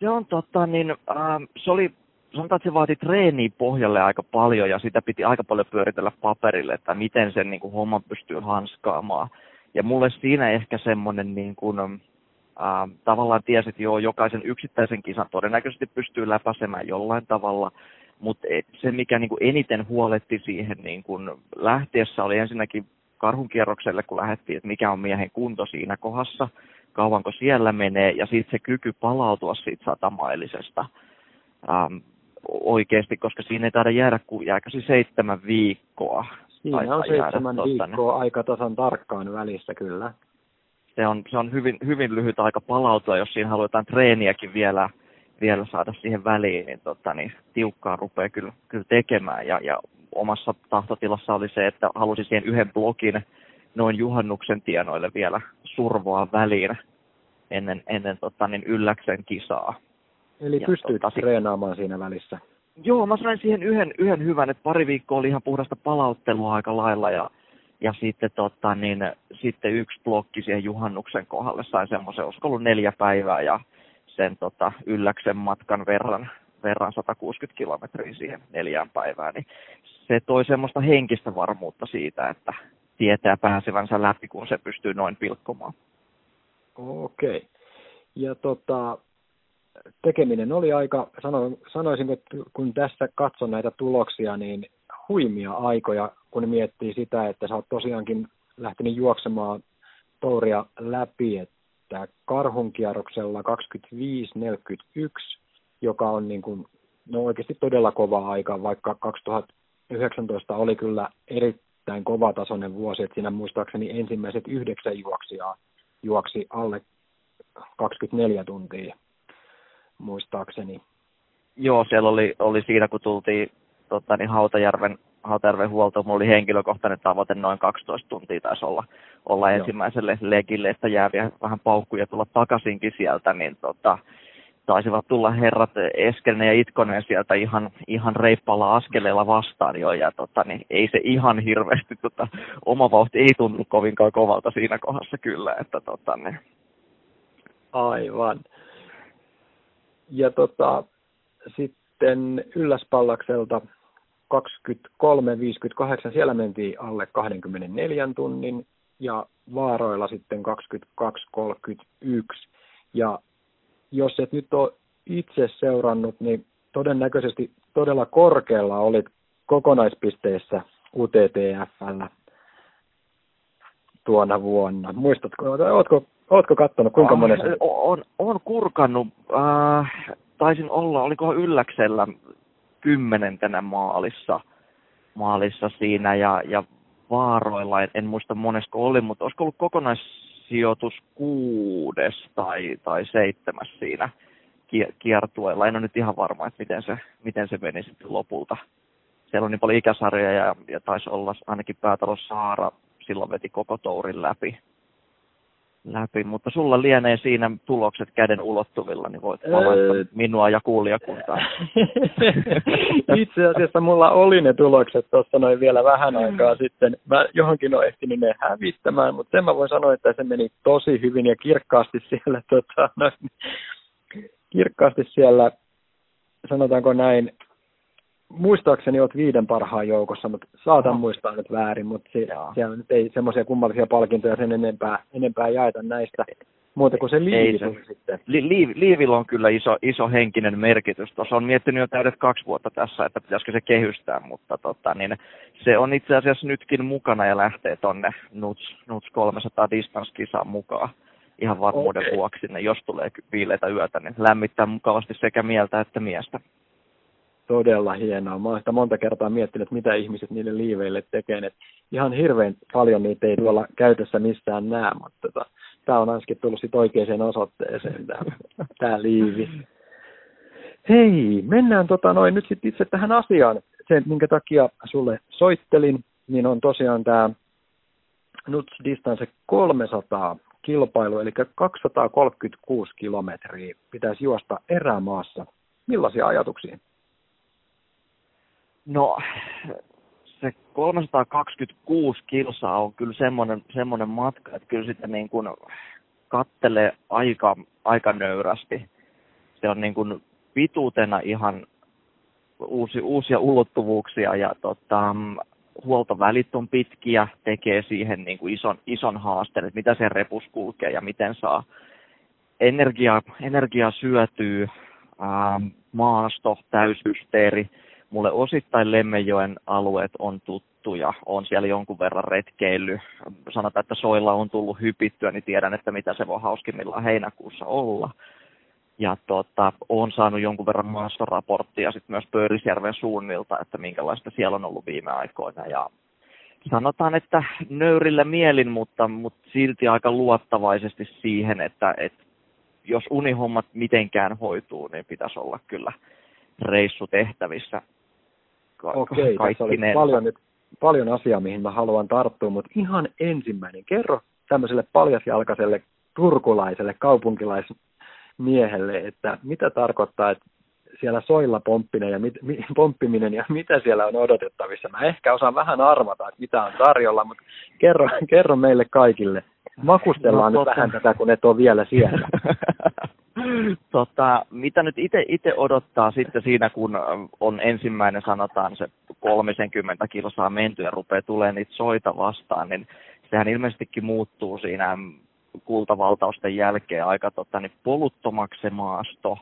Joo, tota, niin, äh, se oli, sanotaan, että se vaati treeniä pohjalle aika paljon ja sitä piti aika paljon pyöritellä paperille, että miten sen niin kuin, homma pystyy hanskaamaan. Ja mulle siinä ehkä semmoinen niin kuin, äh, tavallaan tiesi, että joo, jokaisen yksittäisen kisan todennäköisesti pystyy läpäisemään jollain tavalla, mutta se, mikä niin kuin eniten huoletti siihen niin kuin lähtiessä, oli ensinnäkin karhunkierrokselle, kun lähdettiin, että mikä on miehen kunto siinä kohdassa, kauanko siellä menee, ja sitten se kyky palautua siitä satamailisesta ähm, oikeasti, koska siinä ei taida jäädä kuin jääkö se seitsemän viikkoa. Siinä on seitsemän viikkoa aika tasan tarkkaan välissä, kyllä se on, se on hyvin, hyvin lyhyt aika palautua, jos siinä haluaa jotain treeniäkin vielä, vielä saada siihen väliin, niin, tota, niin tiukkaa rupeaa kyllä, kyllä tekemään. Ja, ja omassa tahtotilassa oli se, että halusin siihen yhden blogin noin juhannuksen tienoille vielä survoa väliin ennen, ennen tota, niin ylläksen kisaa. Eli pystyit tota, treenaamaan siinä välissä? Joo, mä sain siihen yhden, yhden hyvän, että pari viikkoa oli ihan puhdasta palauttelua aika lailla ja, ja sitten, tota, niin, sitten yksi blokki siihen juhannuksen kohdalle sain semmoisen, olisiko ollut neljä päivää ja sen tota, ylläksen matkan verran, verran 160 kilometriä siihen neljään päivään, niin se toi semmoista henkistä varmuutta siitä, että tietää pääsevänsä läpi, kun se pystyy noin pilkkomaan. Okei. Ja tota, tekeminen oli aika, sano, sanoisin, että kun tässä katson näitä tuloksia, niin huimia aikoja, kun miettii sitä, että sä oot tosiaankin lähtenyt juoksemaan touria läpi, että karhun kierroksella 25-41, joka on niin kuin, no oikeasti todella kova aika, vaikka 2019 oli kyllä erittäin kovatasoinen vuosi, että siinä muistaakseni ensimmäiset yhdeksän juoksijaa juoksi alle 24 tuntia muistaakseni. Joo, siellä oli, oli siinä, kun tultiin tota, niin Hautajärven, Hautajärven huolto, mulla oli henkilökohtainen tavoite noin 12 tuntia taisi olla, olla Joo. ensimmäiselle legille, että jää vielä vähän paukkuja tulla takaisinkin sieltä, niin tota, taisivat tulla herrat Eskelinen ja Itkonen sieltä ihan, ihan reippaalla askeleella vastaan jo, ja tota, niin ei se ihan hirveästi, tota, oma vauhti ei tunnu kovinkaan kovalta siinä kohdassa kyllä, että tota, niin. Aivan. Ja tota, sitten Ylläspallakselta 23.58, siellä mentiin alle 24 tunnin ja Vaaroilla sitten 22.31. Ja jos et nyt ole itse seurannut, niin todennäköisesti todella korkealla olit kokonaispisteessä UTTFllä tuona vuonna. Muistatko, oletko, oletko katsonut kuinka on, monessa? On, on kurkannut, äh, taisin olla, oliko ylläksellä kymmenentenä maalissa, maalissa siinä ja, ja vaaroilla, en, en muista monesko oli, mutta olisiko ollut kokonaissijoitus kuudes tai, tai seitsemäs siinä kiertueella. En ole nyt ihan varma, että miten se, miten se meni sitten lopulta. Siellä on niin paljon ikäsarjoja ja, ja taisi olla ainakin päätalo Saara silloin veti koko tourin läpi läpi, mutta sulla lienee siinä tulokset käden ulottuvilla, niin voit valaista öö... minua ja kuulijakuntaa. Itse asiassa mulla oli ne tulokset tuossa noin vielä vähän aikaa sitten. Mä johonkin olen ehtinyt ne hävittämään, mutta sen mä voin sanoa, että se meni tosi hyvin ja kirkkaasti siellä, tota, noin, kirkkaasti siellä, sanotaanko näin, muistaakseni olet viiden parhaan joukossa, mutta saatan oh. muistaa nyt väärin, mutta se, siellä nyt ei semmoisia kummallisia palkintoja sen enempää, enempää jaeta näistä. Muuta kuin se liivi se. sitten. Li, liiv, liivillä on kyllä iso, iso henkinen merkitys. Tuossa on miettinyt jo täydet kaksi vuotta tässä, että pitäisikö se kehystää, mutta tota, niin se on itse asiassa nytkin mukana ja lähtee tonne Nuts, Nuts 300 distance mukaan ihan varmuuden okay. vuoksi, jos tulee viileitä yötä, niin lämmittää mukavasti sekä mieltä että miestä todella hienoa. Mä oon sitä monta kertaa miettinyt, että mitä ihmiset niille liiveille tekee. Et ihan hirveän paljon niitä ei tuolla käytössä missään näe, mutta tota, tämä on ainakin tullut sit oikeaan osoitteeseen tämä liivi. Hei, mennään tota noin nyt sitten itse tähän asiaan. Se, minkä takia sulle soittelin, niin on tosiaan tämä Nuts Distance 300 kilpailu, eli 236 kilometriä pitäisi juosta erämaassa. Millaisia ajatuksia? No, se 326 kilsaa on kyllä semmoinen, semmoinen matka, että kyllä sitä niin kuin kattelee aika, aika nöyrästi. Se on niin kuin pituutena ihan uusi, uusia ulottuvuuksia ja tota, huoltovälit on pitkiä, tekee siihen niin kuin ison, ison haasteen, että mitä se repus kulkee ja miten saa energia, energia syötyy, ää, maasto, täysysteeri, Mulle osittain Lemmenjoen alueet on tuttuja, on siellä jonkun verran retkeily. Sanotaan, että soilla on tullut hypittyä, niin tiedän, että mitä se voi hauskimmillaan heinäkuussa olla. Ja tota, olen saanut jonkun verran maastoraporttia sitten myös Pöyrisjärven suunnilta, että minkälaista siellä on ollut viime aikoina. Ja sanotaan, että nöyrillä mielin, mutta, mutta silti aika luottavaisesti siihen, että, että jos unihommat mitenkään hoituu, niin pitäisi olla kyllä reissu tehtävissä. Ka- Okei, tässä oli paljon, nyt, paljon asiaa, mihin mä haluan tarttua, mutta ihan ensimmäinen, kerro tämmöiselle paljasjalkaiselle turkulaiselle kaupunkilaismiehelle, että mitä tarkoittaa, että siellä soilla pomppinen ja mit, mi, pomppiminen ja mitä siellä on odotettavissa. Mä ehkä osaan vähän arvata, että mitä on tarjolla, mutta kerro, kerro meille kaikille. Makustellaan no, nyt vähän tätä, kun et ole vielä siellä. tota, mitä nyt itse odottaa sitten siinä, kun on ensimmäinen, sanotaan se 30 kilsaa menty ja rupeaa tulemaan niitä soita vastaan, niin sehän ilmeisestikin muuttuu siinä kultavaltausten jälkeen aika tota, niin poluttomaksi se maasto.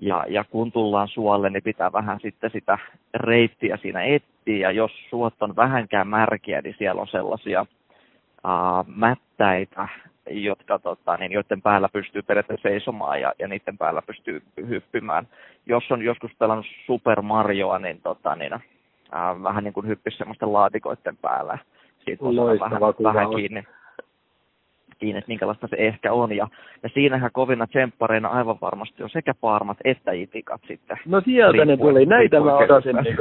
Ja, ja kun tullaan suolle, niin pitää vähän sitten sitä reittiä siinä etsiä. Ja jos suot on vähänkään märkiä, niin siellä on sellaisia uh, mättäitä, jotka, tota, niin, joiden päällä pystyy periaatteessa seisomaan ja, ja niiden päällä pystyy hyppimään. Jos on joskus pelannut Super Marioa, niin, tota, niin uh, vähän niin kuin hyppisi semmoisten laatikoiden päällä. Siitä voi vähän, vähän kiinni mietittiin, että minkälaista se ehkä on. Ja, ja siinähän kovina tsemppareina aivan varmasti on sekä paarmat että itikat sitten. No sieltä ne tuli, näitä mä odotin. Niin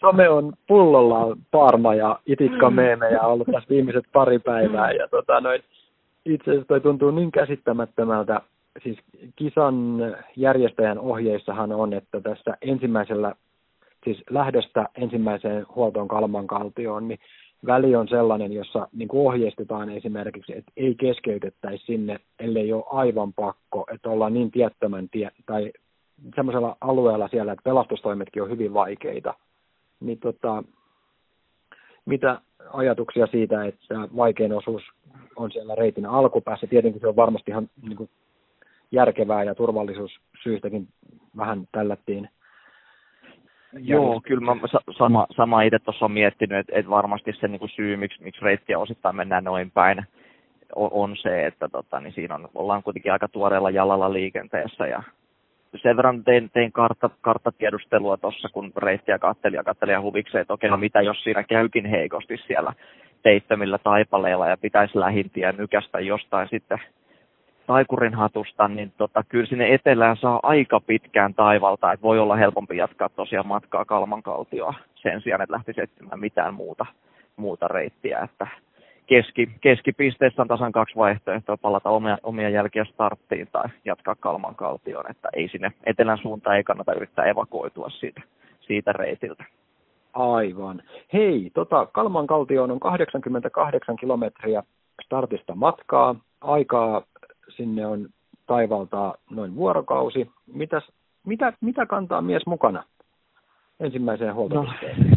some on pullollaan paarma ja itikka meemejä ollut tässä viimeiset pari päivää. Ja tota, noin, itse asiassa toi tuntuu niin käsittämättömältä. Siis kisan järjestäjän ohjeissahan on, että tässä ensimmäisellä, siis lähdöstä ensimmäiseen huoltoon kalmankaltioon, niin väli on sellainen, jossa niin kuin ohjeistetaan esimerkiksi, että ei keskeytettäisi sinne, ellei ole aivan pakko, että ollaan niin tiettömän tie, tai semmoisella alueella siellä, että pelastustoimetkin on hyvin vaikeita. Niin tota, mitä ajatuksia siitä, että vaikein osuus on siellä reitin alkupäässä? Tietenkin se on varmasti ihan niin kuin järkevää ja turvallisuussyistäkin vähän tällättiin Joo, kyllä mä sama, sama itse tuossa on miettinyt, että, että varmasti se niin kuin syy, miksi, miksi reittiä osittain mennään noin päin, on, on se, että tota, niin siinä on, ollaan kuitenkin aika tuoreella jalalla liikenteessä ja sen verran tein, tein kartta, karttatiedustelua tuossa, kun reittiä katteli ja katteli ja huvikseen, että okei, no mitä jos siinä käykin heikosti siellä teittömillä taipaleilla ja pitäisi lähintiä nykästä jostain sitten taikurin hatusta, niin tota, kyllä sinne etelään saa aika pitkään taivalta, että voi olla helpompi jatkaa tosiaan matkaa Kalmankaltioa sen sijaan, että lähtisi etsimään mitään muuta, muuta reittiä. Että keski, keskipisteessä on tasan kaksi vaihtoehtoa, palata omia, omia jälkiä starttiin tai jatkaa Kalmankaltioon, että ei sinne etelän suuntaan ei kannata yrittää evakuoitua siitä, siitä reitiltä. Aivan. Hei, tota, Kalmankaltioon on 88 kilometriä startista matkaa. Aikaa sinne on taivaltaa noin vuorokausi. Mitäs, mitä, mitä kantaa mies mukana ensimmäiseen huoltopisteeseen? No,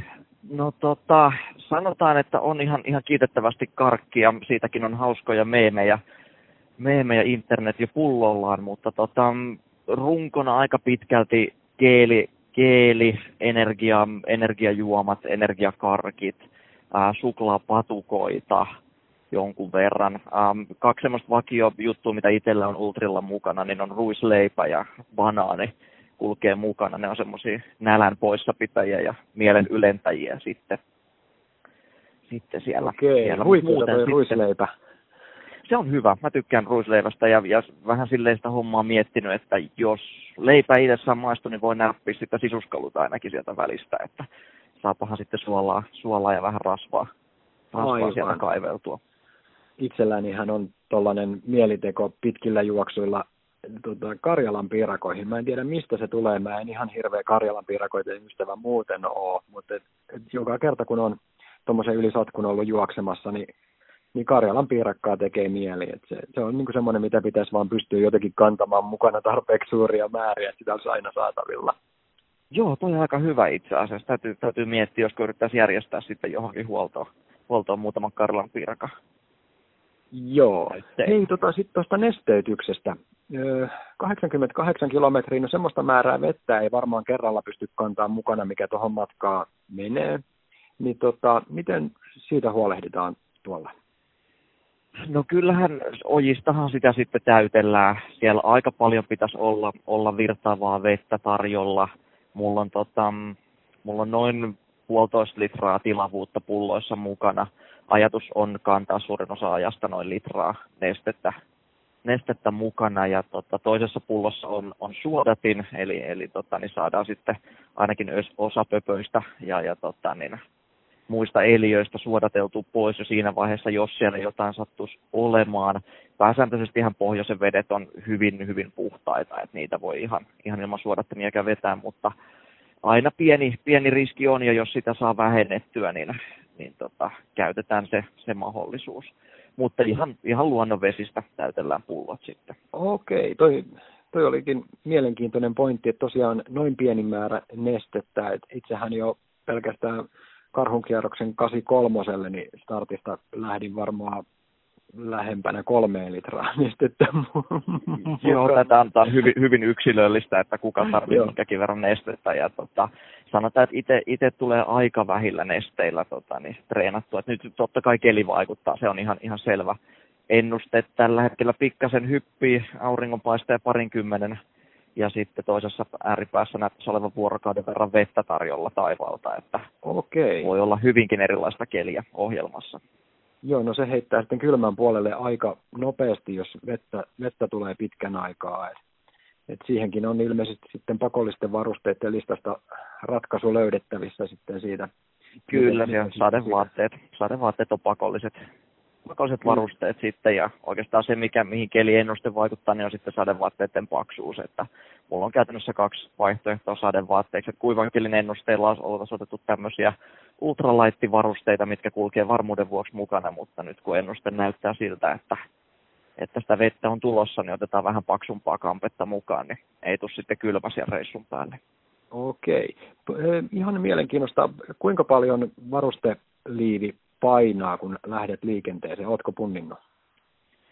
no tota, sanotaan, että on ihan, ihan kiitettävästi karkkia. Siitäkin on hauskoja meemejä, meemejä internet jo pullollaan, mutta tota, runkona aika pitkälti keeli, keeli energia, energiajuomat, energiakarkit, ää, suklaapatukoita, jonkun verran. Ähm, kaksi semmoista vakio juttua, mitä itsellä on Ultrilla mukana, niin on ruisleipä ja banaani kulkee mukana. Ne on semmoisia nälän poissapitäjiä ja mielen ylentäjiä sitten, sitten siellä. Okei, siellä. Muuten ruisleipä. Se on hyvä. Mä tykkään ruisleivästä ja, ja vähän silleen sitä hommaa miettinyt, että jos leipä itsessään maistuu, niin voi näppiä sitä sisuskalut ainakin sieltä välistä, että saapahan sitten suolaa, suolaa ja vähän rasvaa, rasvaa sieltä kaiveltua itselläni hän on tuollainen mieliteko pitkillä juoksuilla tota, Karjalan piirakoihin. Mä en tiedä mistä se tulee, mä en ihan hirveä Karjalan piirakoiden ystävä muuten ole, mutta et, et joka kerta kun on tuommoisen yli satkun ollut juoksemassa, niin, niin Karjalan piirakkaa tekee mieli. Et se, se on niinku semmoinen, mitä pitäisi vaan pystyä jotenkin kantamaan mukana tarpeeksi suuria määriä, että sitä olisi aina saatavilla. Joo, toi on aika hyvä itse asiassa. Täytyy, täytyy miettiä, josko yrittäisi järjestää sitten johonkin huoltoon, huoltoon muutaman Karjalan piirakan Joo. Hei, tota, sitten tuosta nesteytyksestä. 88 kilometriä, no semmoista määrää vettä ei varmaan kerralla pysty kantaa mukana, mikä tuohon matkaan menee. Niin tota, miten siitä huolehditaan tuolla? No kyllähän ojistahan sitä sitten täytellään. Siellä aika paljon pitäisi olla, olla virtaavaa vettä tarjolla. Mulla on, tota, mulla on noin puolitoista litraa tilavuutta pulloissa mukana – ajatus on kantaa suurin osa ajasta noin litraa nestettä, nestettä mukana ja tota, toisessa pullossa on, on suodatin, eli, eli tota, niin saadaan sitten ainakin osa pöpöistä ja, ja tota, niin, muista eliöistä suodateltu pois jo siinä vaiheessa, jos siellä jotain sattuisi olemaan. Pääsääntöisesti ihan pohjoisen vedet on hyvin, hyvin puhtaita, että niitä voi ihan, ihan ilman suodattamiakaan vetää, mutta aina pieni, pieni riski on, ja jos sitä saa vähennettyä, niin, niin tota, käytetään se, se mahdollisuus. Mutta ihan, ihan luonnonvesistä täytellään pullot sitten. Okei, toi, toi olikin mielenkiintoinen pointti, että tosiaan noin pieni määrä nestettä, että itsehän jo pelkästään karhunkierroksen 83, niin startista lähdin varmaan lähempänä kolmeen litraa nestettä. Joo, tätä on, on hyvin, hyvin yksilöllistä, että kuka tarvitsee minkäkin verran nestettä. Ja tota, sanotaan, että itse tulee aika vähillä nesteillä tota, niin treenattua. Et nyt totta kai keli vaikuttaa, se on ihan, ihan selvä ennuste. Tällä hetkellä pikkasen hyppii auringonpaiste parinkymmenen ja sitten toisessa ääripäässä näyttäisi olevan vuorokauden verran vettä tarjolla taivaalta, että Okei. voi olla hyvinkin erilaista keliä ohjelmassa. Joo, no se heittää sitten kylmän puolelle aika nopeasti, jos vettä, vettä tulee pitkän aikaa. Et, et siihenkin on ilmeisesti sitten pakollisten varusteiden listasta ratkaisu löydettävissä sitten siitä. Kyllä, ja sadevaatteet, sadevaatteet on pakolliset pakolliset mm. varusteet sitten ja oikeastaan se, mikä, mihin ennuste vaikuttaa, niin on sitten sadevaatteiden paksuus, että mulla on käytännössä kaksi vaihtoehtoa sadevaatteiksi, että kuivan kelin ennusteilla oltaisiin otettu tämmöisiä ultralaittivarusteita, mitkä kulkee varmuuden vuoksi mukana, mutta nyt kun ennuste näyttää siltä, että, että sitä vettä on tulossa, niin otetaan vähän paksumpaa kampetta mukaan, niin ei tule sitten kylmä siellä reissun päälle. Okei. Ihan mielenkiinnosta, kuinka paljon varusteliivi painaa, kun lähdet liikenteeseen? Oletko punninnut?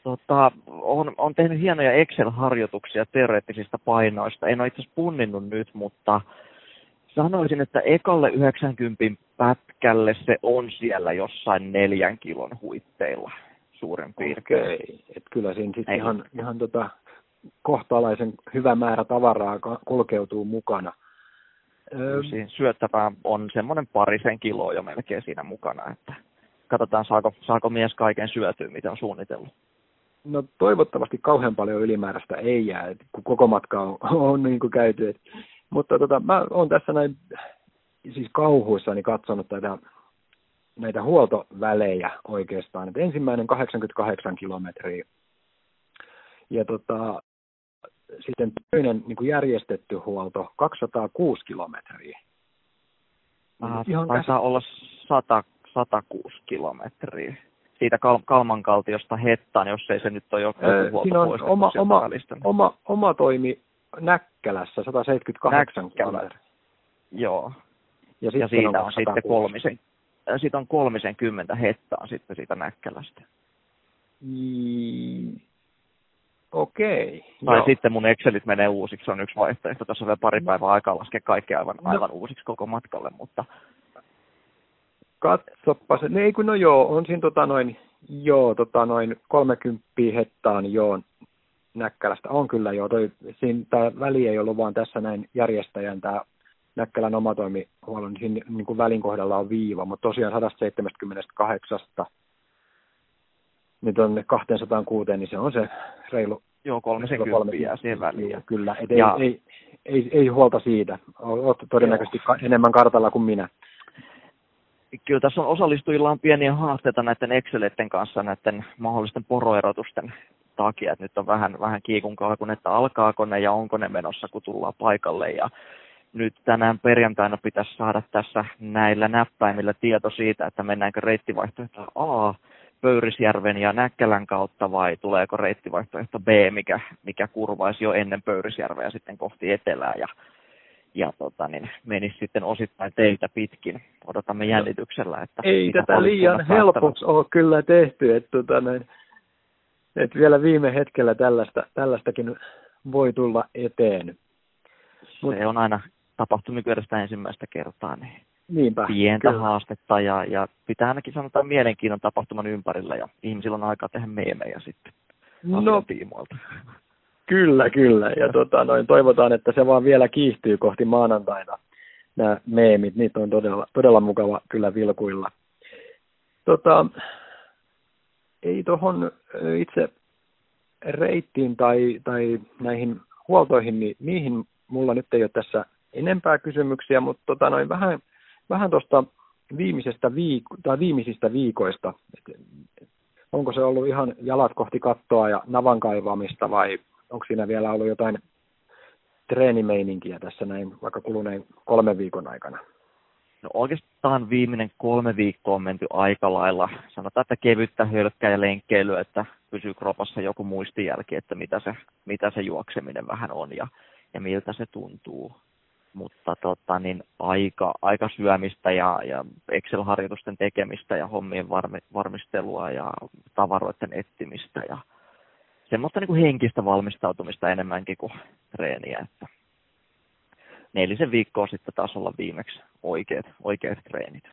Tota, on, on tehnyt hienoja Excel-harjoituksia teoreettisista painoista. En ole itse asiassa punninnut nyt, mutta sanoisin, että ekalle 90 pätkälle se on siellä jossain neljän kilon huitteilla suurin piirtein. Okei, että kyllä siinä sitten ihan, ihan tota, kohtalaisen hyvä määrä tavaraa kulkeutuu mukana. Siinä syöttävää on semmoinen parisen kiloa jo melkein siinä mukana, että katsotaan saako, saako mies kaiken syötyä, mitä on suunnitellut. No toivottavasti kauhean paljon ylimääräistä ei jää, kun koko matka on, on niin kuin käyty. Et, mutta tota, mä oon tässä näin siis kauhuissani katsonut tätä, näitä huoltovälejä oikeastaan. Et ensimmäinen 88 kilometriä ja tota, sitten toinen niin kuin järjestetty huolto 206 kilometriä. Ihan taitaa olla 100 106 kilometriä siitä Kal- Kalmankaltiosta Hettaan, jos ei se nyt ole joku Siinä on oma, oma, oma, oma toimi Näkkälässä, 178 kilometriä. Joo. Ja, ja siitä on, on sitten kolmisen, siitä on kolmisen kymmentä hettaa sitten siitä Näkkälästä. Mm. Okei. Tai joo. sitten mun Excelit menee uusiksi, se on yksi vaihtoehto. Tässä on vielä pari päivää aikaa laskea kaikki aivan, no. aivan uusiksi koko matkalle, mutta Katsoppa se. Ei kun no joo, on siinä tota noin, joo, tota noin 30 hettaan joo Näkkälästä. On kyllä joo, toi, siinä tämä väli ei ollut vaan tässä näin järjestäjän tämä Näkkälän omatoimihuollon, niin siinä niin kuin välin kohdalla on viiva, mutta tosiaan 178 niin tuonne 206, niin se on se reilu Joo, 30 jää siihen väliin. Kyllä, et ja... ei, ei, ei, ei, huolta siitä. Olet todennäköisesti Joo. enemmän kartalla kuin minä kyllä tässä on osallistujilla on pieniä haasteita näiden Exceleiden kanssa näiden mahdollisten poroerotusten takia, että nyt on vähän, vähän kiikun kun että alkaako ne ja onko ne menossa, kun tullaan paikalle. Ja nyt tänään perjantaina pitäisi saada tässä näillä näppäimillä tieto siitä, että mennäänkö reittivaihtoehto A Pöyrisjärven ja Näkkälän kautta vai tuleeko reittivaihtoehto B, mikä, mikä kurvaisi jo ennen Pöyrisjärveä sitten kohti etelää. Ja ja tota, niin menisi sitten osittain teiltä pitkin. Odotamme jännityksellä, että Ei tätä liian helpoksi ole kyllä tehty, että, tota, niin, että vielä viime hetkellä tällaista, tällaistakin voi tulla eteen. Mut, se on aina tapahtunut nykyään ensimmäistä kertaa, niin Niinpä, pientä kyllä. haastetta ja, ja pitää ainakin sanotaan mielenkiinnon tapahtuman ympärillä ja ihmisillä on aikaa tehdä meemejä sitten no, tiimoilta. Kyllä, kyllä. Ja tota, noin, toivotaan, että se vaan vielä kiihtyy kohti maanantaina. Nämä meemit, niitä on todella, todella mukava kyllä vilkuilla. Tota, ei tuohon itse reittiin tai, tai näihin huoltoihin, niin niihin mulla nyt ei ole tässä enempää kysymyksiä, mutta tota noin vähän, vähän tuosta viimeisestä viik- tai viimeisistä viikoista, et, onko se ollut ihan jalat kohti kattoa ja navan kaivamista vai onko siinä vielä ollut jotain treenimeininkiä tässä näin vaikka kuluneen kolmen viikon aikana? No oikeastaan viimeinen kolme viikkoa on menty aika lailla. Sanotaan, että kevyttä hölkkää ja lenkkeilyä, että pysyy kropassa joku muistijälki, että mitä se, mitä se juokseminen vähän on ja, ja miltä se tuntuu. Mutta tota, niin aika, aika syömistä ja, ja Excel-harjoitusten tekemistä ja hommien varmi, varmistelua ja tavaroiden etsimistä ja semmoista niin kuin henkistä valmistautumista enemmänkin kuin treeniä. Että nelisen viikkoa sitten taas olla viimeksi oikeat, oikeat treenit.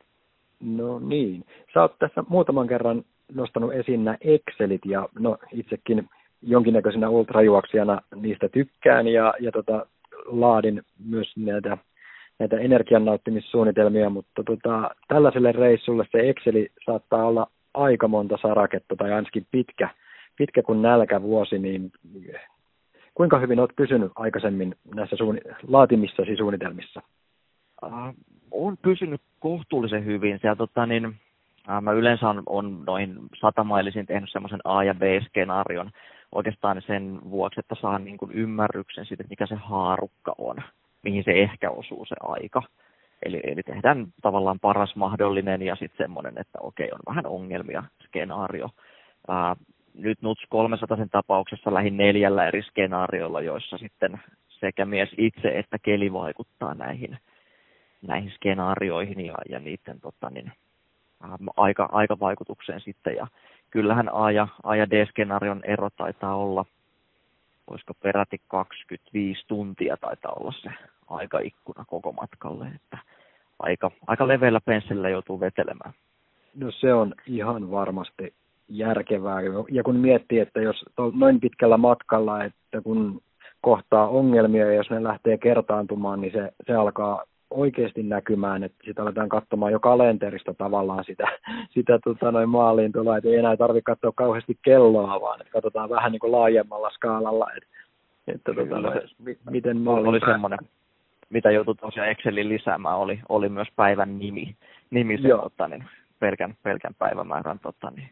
No niin. Sä oot tässä muutaman kerran nostanut esiin nämä Excelit ja no itsekin jonkinnäköisenä ultrajuoksijana niistä tykkään ja, ja tota, laadin myös näitä, näitä energiannauttimissuunnitelmia, mutta tota, tällaiselle reissulle se Exceli saattaa olla aika monta saraketta tai ainakin pitkä, pitkä kuin nälkävuosi, niin kuinka hyvin olet pysynyt aikaisemmin näissä suun, laatimissasi suunnitelmissa? Uh, olen pysynyt kohtuullisen hyvin. Siellä, tota, niin, uh, mä yleensä on, on noin satamailisin tehnyt semmoisen A- ja B-skenaarion oikeastaan sen vuoksi, että saan niin kuin ymmärryksen siitä, mikä se haarukka on, mihin se ehkä osuu se aika. Eli, eli tehdään tavallaan paras mahdollinen ja sitten semmoinen, että okei, on vähän ongelmia skenaario. Uh, nyt NUTS 300 tapauksessa lähin neljällä eri skenaariolla, joissa sitten sekä mies itse että keli vaikuttaa näihin, näihin skenaarioihin ja, ja niiden tota, niin, aika, aikavaikutukseen sitten. Ja kyllähän A ja, A ja D-skenaarion ero taitaa olla, olisiko peräti 25 tuntia taitaa olla se aikaikkuna koko matkalle, että aika, aika leveällä penssillä joutuu vetelemään. No se on ihan varmasti järkevää. Ja kun miettii, että jos noin pitkällä matkalla, että kun kohtaa ongelmia ja jos ne lähtee kertaantumaan, niin se, se alkaa oikeasti näkymään, että sitä aletaan katsomaan jo kalenterista tavallaan sitä, sitä tota, noin maaliin tulla, että ei enää tarvitse katsoa kauheasti kelloa, vaan että katsotaan vähän niin kuin laajemmalla skaalalla, että, että tota, noin, miten maaliin oli semmoinen, mitä joutui tosiaan Excelin lisäämään, oli, oli myös päivän nimi, nimi sen, tota, niin, pelkän, pelkän päivämäärän tota, niin,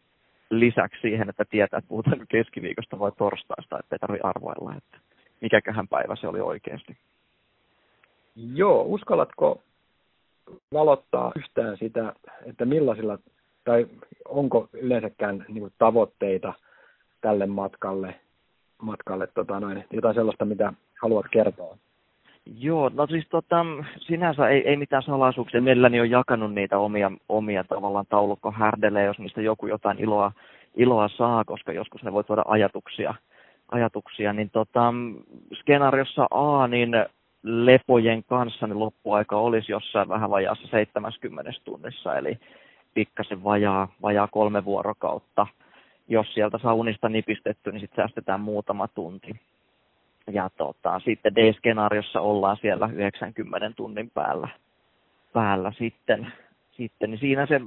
lisäksi siihen, että tietää, että puhutaan keskiviikosta vai torstaista, että ei tarvitse arvoilla, että mikäköhän päivä se oli oikeasti. Joo, uskallatko valottaa yhtään sitä, että millaisilla, tai onko yleensäkään niin kuin, tavoitteita tälle matkalle, matkalle tota noin, jotain sellaista, mitä haluat kertoa? Joo, no siis tota, sinänsä ei, ei mitään salaisuuksia. Mielelläni on jakanut niitä omia, omia tavallaan taulukkohärdeleä, jos niistä joku jotain iloa, iloa saa, koska joskus ne voi tuoda ajatuksia, ajatuksia. Niin tota, skenaariossa A, niin lepojen kanssa niin loppuaika olisi jossain vähän vajaassa 70 tunnissa, eli pikkasen vajaa, vajaa kolme vuorokautta. Jos sieltä saa unista nipistetty, niin sitten säästetään muutama tunti ja tota, sitten D-skenaariossa ollaan siellä 90 tunnin päällä, päällä sitten, sitten, niin siinä se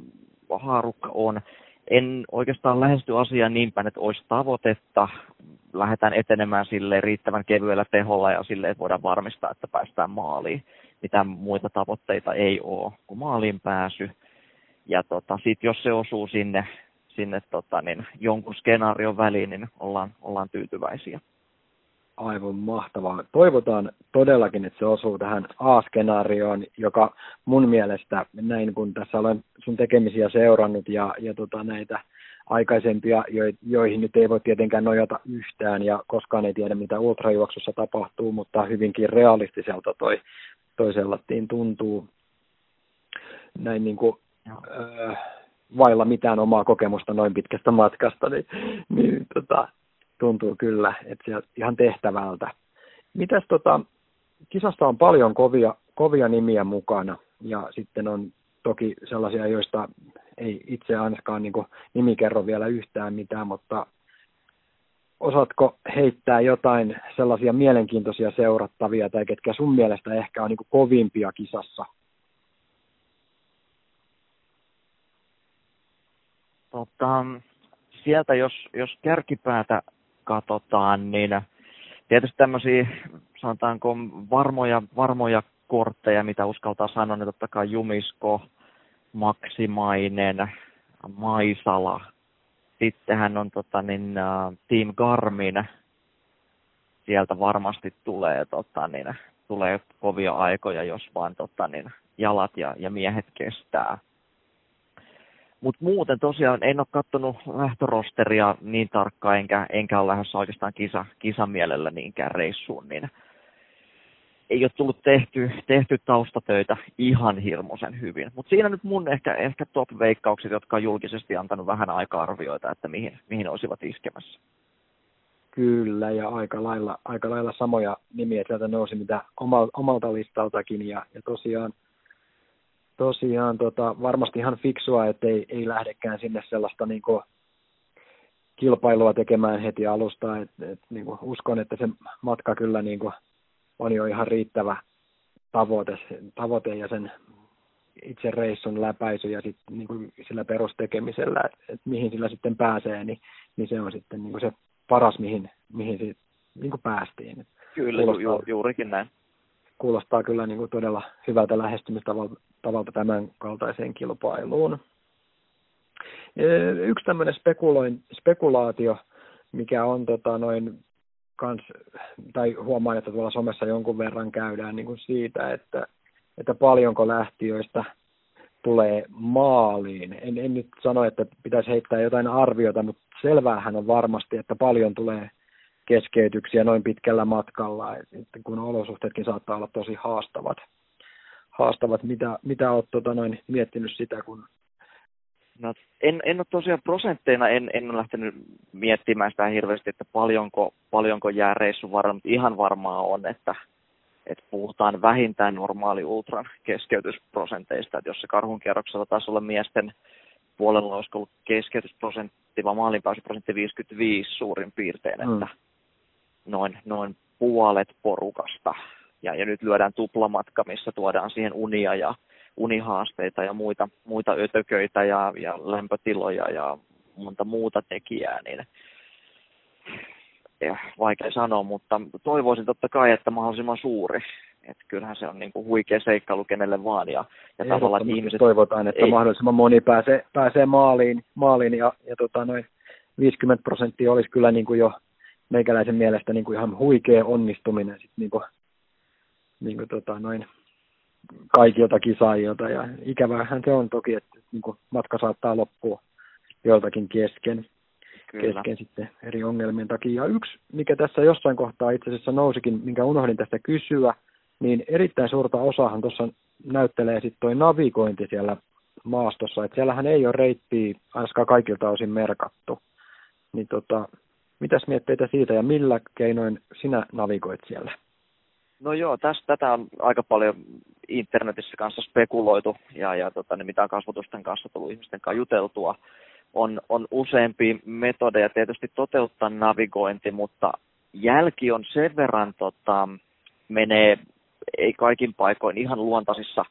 haarukka on. En oikeastaan lähesty asiaa niin päin, että olisi tavoitetta. Lähdetään etenemään sille riittävän kevyellä teholla ja sille, että voidaan varmistaa, että päästään maaliin. Mitään muita tavoitteita ei ole kuin maaliin pääsy. Ja tota, sit jos se osuu sinne, sinne tota, niin jonkun skenaarion väliin, niin ollaan, ollaan tyytyväisiä aivan mahtavaa. Toivotaan todellakin, että se osuu tähän A-skenaarioon, joka mun mielestä, näin kun tässä olen sun tekemisiä seurannut ja, ja tota näitä aikaisempia, jo, joihin nyt ei voi tietenkään nojata yhtään ja koskaan ei tiedä, mitä ultrajuoksussa tapahtuu, mutta hyvinkin realistiselta toi, toi sellattiin tuntuu näin niin kuin, äh, vailla mitään omaa kokemusta noin pitkästä matkasta, niin, niin tota, tuntuu kyllä, että se ihan tehtävältä. Mitäs tota, kisassa on paljon kovia, kovia nimiä mukana ja sitten on toki sellaisia, joista ei itse ainakaan niin nimi kerro vielä yhtään mitään, mutta osaatko heittää jotain sellaisia mielenkiintoisia seurattavia tai ketkä sun mielestä ehkä on niin kovimpia kisassa? Tota, sieltä jos, jos kärkipäätä katsotaan, niin tietysti tämmöisiä, sanotaanko varmoja, varmoja kortteja, mitä uskaltaa sanoa, niin totta kai Jumisko, Maksimainen, Maisala. Sittenhän on tota, niin, uh, Team Garmin. Sieltä varmasti tulee, tota, niin, tulee kovia aikoja, jos vaan tota, niin, jalat ja, ja miehet kestää. Mutta muuten tosiaan en ole katsonut lähtörosteria niin tarkkaan, enkä, enkä ole lähdössä oikeastaan kisa, kisamielellä niinkään reissuun, niin ei ole tullut tehty, tehty taustatöitä ihan hirmuisen hyvin. Mutta siinä nyt mun ehkä, ehkä top-veikkaukset, jotka on julkisesti antanut vähän aikaa arvioita, että mihin, mihin olisivat iskemässä. Kyllä, ja aika lailla, aika lailla samoja nimiä sieltä nousi, mitä omalta listaltakin, ja, ja tosiaan tosiaan tota, varmasti ihan fiksua, että ei, ei lähdekään sinne sellaista niin kuin, kilpailua tekemään heti alusta. Et, et, niin kuin, uskon, että se matka kyllä niin kuin, on jo ihan riittävä tavoite, tavoite ja sen itse reissun läpäisy ja sit, niin kuin sillä perustekemisellä, että et mihin sillä sitten pääsee, niin, niin se on sitten niin kuin se paras, mihin, mihin sit, niin kuin päästiin. Kyllä, ju, ju, juurikin näin kuulostaa kyllä niin kuin todella hyvältä lähestymistavalta tämän kaltaiseen kilpailuun. Yksi tämmöinen spekulaatio, mikä on tota, noin kans, tai huomaan, että tuolla somessa jonkun verran käydään niin kuin siitä, että, että paljonko lähtiöistä tulee maaliin. En, en nyt sano, että pitäisi heittää jotain arviota, mutta selväähän on varmasti, että paljon tulee keskeytyksiä noin pitkällä matkalla, että kun olosuhteetkin saattaa olla tosi haastavat. haastavat. Mitä, mitä olet tota noin, miettinyt sitä, kun No, en, en ole tosiaan prosentteina, en, en ole lähtenyt miettimään sitä hirveästi, että paljonko, paljonko jää reissun varmaan, mutta ihan varmaa on, että, että puhutaan vähintään normaali ultran keskeytysprosenteista, että jos se karhun kierroksella taisi olla miesten puolella olisi ollut keskeytysprosentti, vaan maalinpääsyprosentti 55 suurin piirtein, mm. että noin, noin puolet porukasta. Ja, ja nyt lyödään tuplamatka, missä tuodaan siihen unia ja unihaasteita ja muita, muita ötököitä ja, ja lämpötiloja ja monta muuta tekijää, niin ja vaikea sanoa, mutta toivoisin totta kai, että mahdollisimman suuri. Että kyllähän se on niin kuin huikea seikkailu kenelle vaan. Ja, ja tavallaan ihmiset... Toivotaan, että ei... mahdollisimman moni pääsee, pääsee maaliin, maaliin ja, ja tota noin 50 prosenttia olisi kyllä niin kuin jo meikäläisen mielestä niin kuin ihan huikea onnistuminen sit niin kuin, niin kuin tota noin kaikilta kisaajilta. Ja ikävähän se on toki, että niin kuin matka saattaa loppua joiltakin kesken, Kyllä. kesken sitten eri ongelmien takia. Ja yksi, mikä tässä jossain kohtaa itse asiassa nousikin, minkä unohdin tästä kysyä, niin erittäin suurta osahan tuossa näyttelee sitten toi navigointi siellä maastossa, että siellähän ei ole reittiä ainakaan kaikilta osin merkattu. Niin tota, Mitäs mietteitä siitä ja millä keinoin sinä navigoit siellä? No joo, tästä, tätä on aika paljon internetissä kanssa spekuloitu ja, ja tota, niin mitä kasvatusten kanssa tullut ihmisten kanssa juteltua. On, on useampia metodeja tietysti toteuttaa navigointi, mutta jälki on sen verran, tota, menee ei kaikin paikoin ihan luontaisissa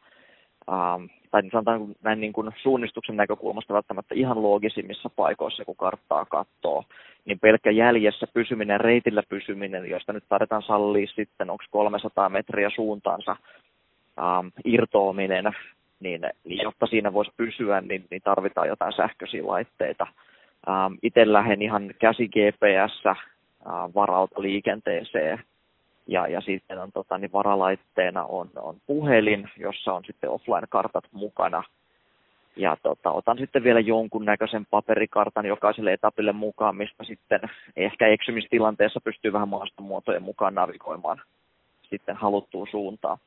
ähm, tai sanotaan näin niin kuin suunnistuksen näkökulmasta välttämättä ihan loogisimmissa paikoissa, kun karttaa katsoo, niin pelkkä jäljessä pysyminen, reitillä pysyminen, josta nyt tarvitaan sallia sitten, onko 300 metriä suuntaansa ähm, irtoaminen, niin, niin jotta siinä voisi pysyä, niin, niin tarvitaan jotain sähköisiä laitteita. Ähm, itse lähden ihan käsi GPS äh, liikenteeseen, ja, ja sitten on tota, niin varalaitteena on, on puhelin, jossa on sitten offline-kartat mukana. Ja tota, otan sitten vielä jonkun näköisen paperikartan jokaiselle etapille mukaan, mistä sitten ehkä eksymistilanteessa pystyy vähän maastomuotojen mukaan navigoimaan sitten haluttuun suuntaan.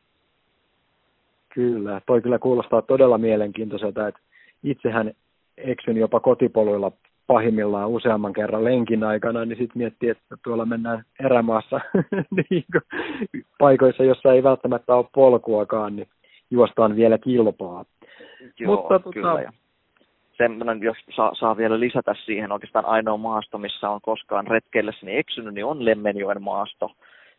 Kyllä, toi kyllä kuulostaa todella mielenkiintoiselta, että itsehän eksyn jopa kotipoluilla pahimmillaan useamman kerran lenkin aikana, niin sitten miettii, että tuolla mennään erämaassa niin paikoissa, jossa ei välttämättä ole polkuakaan, niin juostaan vielä kilpaa. Joo, Mutta, tota- kyllä. Tota... Semmoinen, jos saa, saa, vielä lisätä siihen, oikeastaan ainoa maasto, missä on koskaan retkeillessäni eksynyt, niin on Lemmenjoen maasto,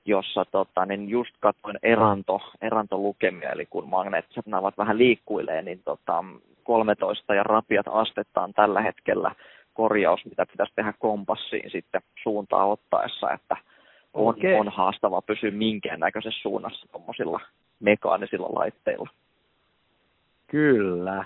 jossa tota, niin just katsoin eranto, erantolukemia, eli kun magneettiset navat vähän liikkuilee, niin tota, 13 ja rapiat astettaan tällä hetkellä korjaus, mitä pitäisi tehdä kompassiin sitten suuntaa ottaessa, että on, okay. on haastava pysyä minkäännäköisessä suunnassa tuommoisilla mekaanisilla laitteilla. Kyllä.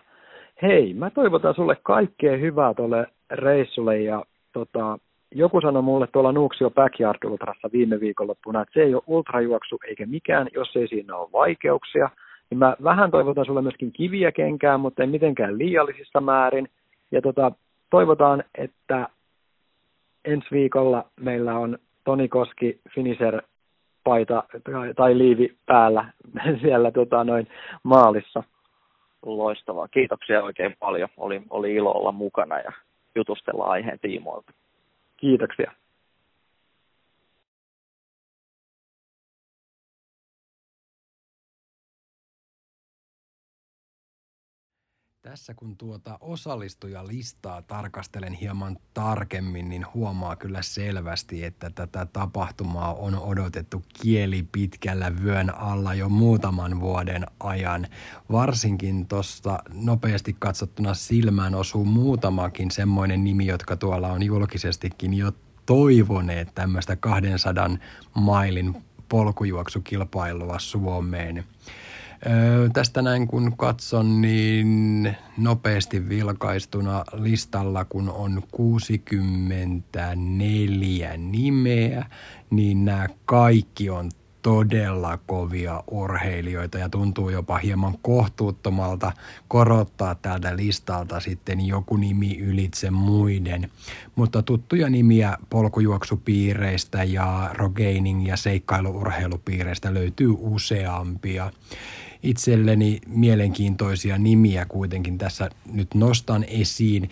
Hei, mä toivotan sulle kaikkea hyvää tuolle reissulle ja tota, joku sanoi mulle tuolla Nuuksio Backyard Ultrassa viime viikonloppuna, että se ei ole ultrajuoksu eikä mikään, jos ei siinä ole vaikeuksia. Niin mä vähän toivotan sulle myöskin kiviä kenkään, mutta ei mitenkään liiallisissa määrin. Ja tota, toivotaan, että ensi viikolla meillä on Toni Koski Finisher paita tai liivi päällä siellä tota, noin maalissa. Loistavaa. Kiitoksia oikein paljon. Oli, oli ilo olla mukana ja jutustella aiheen tiimoilta. Kiitoksia. Tässä kun tuota osallistujalistaa tarkastelen hieman tarkemmin, niin huomaa kyllä selvästi, että tätä tapahtumaa on odotettu kieli pitkällä vyön alla jo muutaman vuoden ajan. Varsinkin tuosta nopeasti katsottuna silmään osuu muutamakin semmoinen nimi, jotka tuolla on julkisestikin jo toivoneet tämmöistä 200 mailin polkujuoksukilpailua Suomeen. Öö, tästä näin kun katson, niin nopeasti vilkaistuna listalla, kun on 64 nimeä, niin nämä kaikki on todella kovia urheilijoita ja tuntuu jopa hieman kohtuuttomalta korottaa täältä listalta sitten joku nimi ylitse muiden. Mutta tuttuja nimiä polkujuoksupiireistä ja rogaining ja seikkailuurheilupiireistä löytyy useampia itselleni mielenkiintoisia nimiä kuitenkin tässä nyt nostan esiin.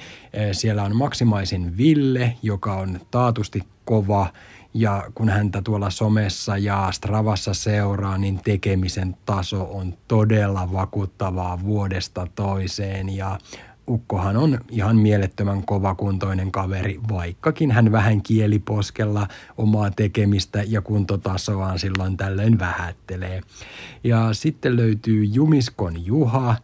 Siellä on Maksimaisen Ville, joka on taatusti kova ja kun häntä tuolla somessa ja Stravassa seuraa, niin tekemisen taso on todella vakuuttavaa vuodesta toiseen ja Ukkohan on ihan mielettömän kovakuntoinen kaveri, vaikkakin hän vähän kieliposkella omaa tekemistä ja kuntotasoaan silloin tällöin vähättelee. Ja sitten löytyy Jumiskon Juha,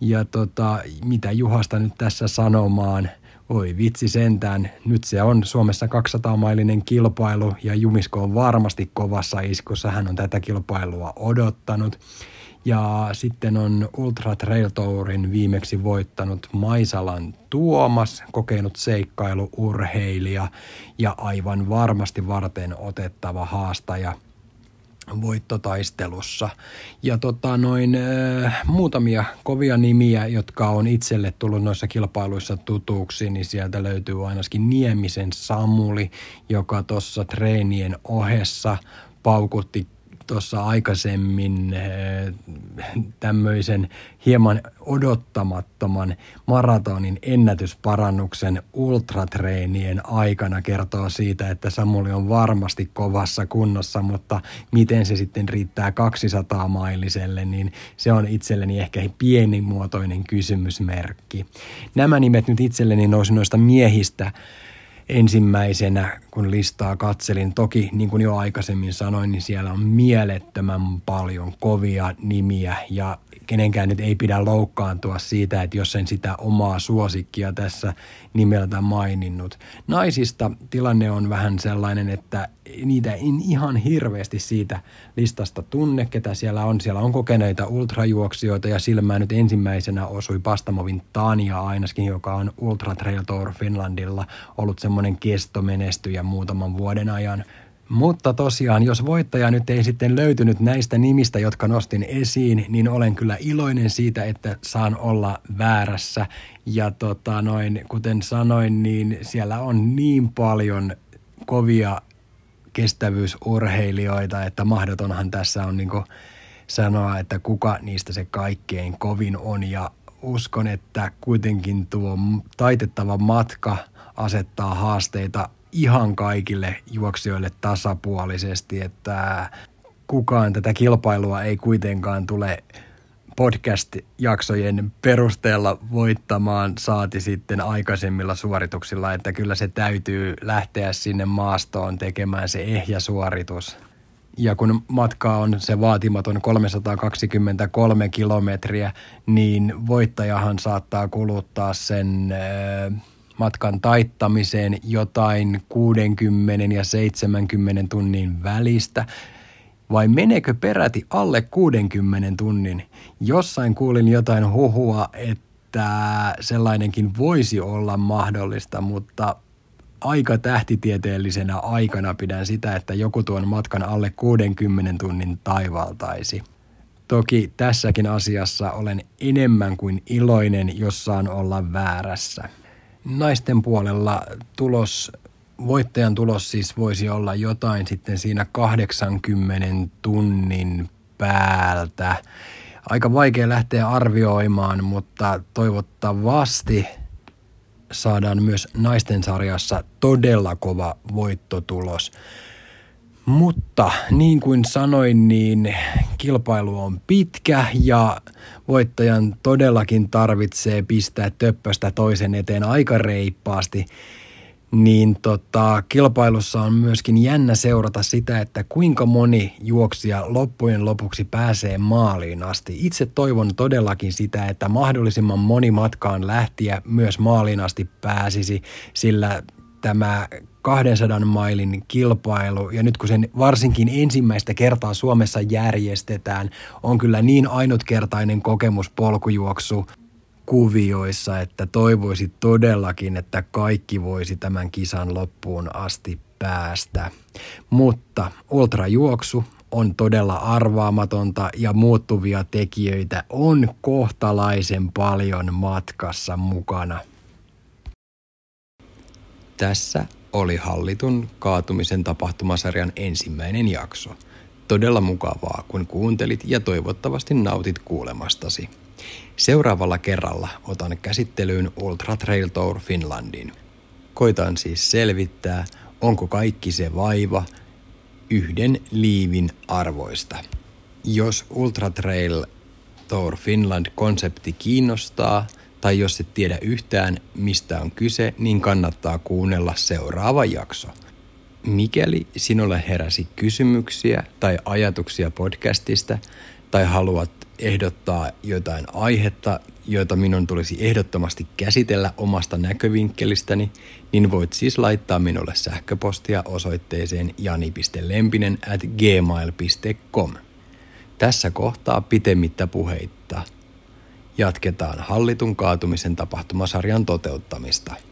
ja tota, mitä Juhasta nyt tässä sanomaan – Oi vitsi sentään, nyt se on Suomessa 200-mailinen kilpailu ja Jumisko on varmasti kovassa iskussa. Hän on tätä kilpailua odottanut. Ja sitten on Ultra Trail Tourin viimeksi voittanut Maisalan Tuomas, kokenut seikkailuurheilija ja aivan varmasti varten otettava haastaja – voittotaistelussa. Ja tota, noin äh, muutamia kovia nimiä, jotka on itselle tullut noissa kilpailuissa tutuksi, niin sieltä löytyy ainakin Niemisen Samuli, joka tuossa treenien ohessa paukutti tuossa aikaisemmin eh, tämmöisen hieman odottamattoman maratonin ennätysparannuksen ultratreenien aikana kertoo siitä, että Samuli on varmasti kovassa kunnossa, mutta miten se sitten riittää 200 mailiselle, niin se on itselleni ehkä pienimuotoinen kysymysmerkki. Nämä nimet nyt itselleni nousi noista miehistä ensimmäisenä, kun listaa katselin. Toki, niin kuin jo aikaisemmin sanoin, niin siellä on mielettömän paljon kovia nimiä ja kenenkään nyt ei pidä loukkaantua siitä, että jos en sitä omaa suosikkia tässä nimeltä maininnut. Naisista tilanne on vähän sellainen, että niitä en ihan hirveästi siitä listasta tunne, ketä siellä on. Siellä on kokeneita ultrajuoksijoita ja silmään nyt ensimmäisenä osui Pastamovin Tania ainakin, joka on Ultra Trail Tour Finlandilla ollut semmoinen kestomenestyjä muutaman vuoden ajan. Mutta tosiaan, jos voittaja nyt ei sitten löytynyt näistä nimistä, jotka nostin esiin, niin olen kyllä iloinen siitä, että saan olla väärässä. Ja tota noin, kuten sanoin, niin siellä on niin paljon kovia kestävyysurheilijoita, että mahdotonhan tässä on niin sanoa, että kuka niistä se kaikkein kovin on. Ja uskon, että kuitenkin tuo taitettava matka asettaa haasteita ihan kaikille juoksijoille tasapuolisesti, että kukaan tätä kilpailua ei kuitenkaan tule podcast-jaksojen perusteella voittamaan saati sitten aikaisemmilla suorituksilla, että kyllä se täytyy lähteä sinne maastoon tekemään se ehjä suoritus. Ja kun matka on se vaatimaton 323 kilometriä, niin voittajahan saattaa kuluttaa sen äh, matkan taittamiseen jotain 60 ja 70 tunnin välistä, vai menekö peräti alle 60 tunnin? Jossain kuulin jotain huhua, että sellainenkin voisi olla mahdollista, mutta aika tähtitieteellisenä aikana pidän sitä, että joku tuon matkan alle 60 tunnin taivaltaisi. Toki tässäkin asiassa olen enemmän kuin iloinen, jos saan olla väärässä. Naisten puolella tulos, voittajan tulos siis voisi olla jotain sitten siinä 80 tunnin päältä. Aika vaikea lähteä arvioimaan, mutta toivottavasti saadaan myös naisten sarjassa todella kova voittotulos. Mutta niin kuin sanoin, niin kilpailu on pitkä ja voittajan todellakin tarvitsee pistää töppöstä toisen eteen aika reippaasti. Niin tota, kilpailussa on myöskin jännä seurata sitä, että kuinka moni juoksija loppujen lopuksi pääsee maaliin asti. Itse toivon todellakin sitä, että mahdollisimman moni matkaan lähtiä myös maaliin asti pääsisi, sillä tämä 200 mailin kilpailu, ja nyt kun sen varsinkin ensimmäistä kertaa Suomessa järjestetään, on kyllä niin ainutkertainen kokemus polkujuoksu kuvioissa, että toivoisi todellakin, että kaikki voisi tämän kisan loppuun asti päästä. Mutta ultrajuoksu on todella arvaamatonta ja muuttuvia tekijöitä on kohtalaisen paljon matkassa mukana. Tässä oli hallitun kaatumisen tapahtumasarjan ensimmäinen jakso. Todella mukavaa, kun kuuntelit ja toivottavasti nautit kuulemastasi. Seuraavalla kerralla otan käsittelyyn Ultra Trail Tour Finlandin. Koitan siis selvittää, onko kaikki se vaiva yhden liivin arvoista. Jos Ultra Trail Tour Finland-konsepti kiinnostaa – tai jos et tiedä yhtään, mistä on kyse, niin kannattaa kuunnella seuraava jakso. Mikäli sinulle heräsi kysymyksiä tai ajatuksia podcastista, tai haluat ehdottaa jotain aihetta, joita minun tulisi ehdottomasti käsitellä omasta näkövinkkelistäni, niin voit siis laittaa minulle sähköpostia osoitteeseen jani.lempinen at gmail.com. Tässä kohtaa pitemmittä puheitta – jatketaan hallitun kaatumisen tapahtumasarjan toteuttamista –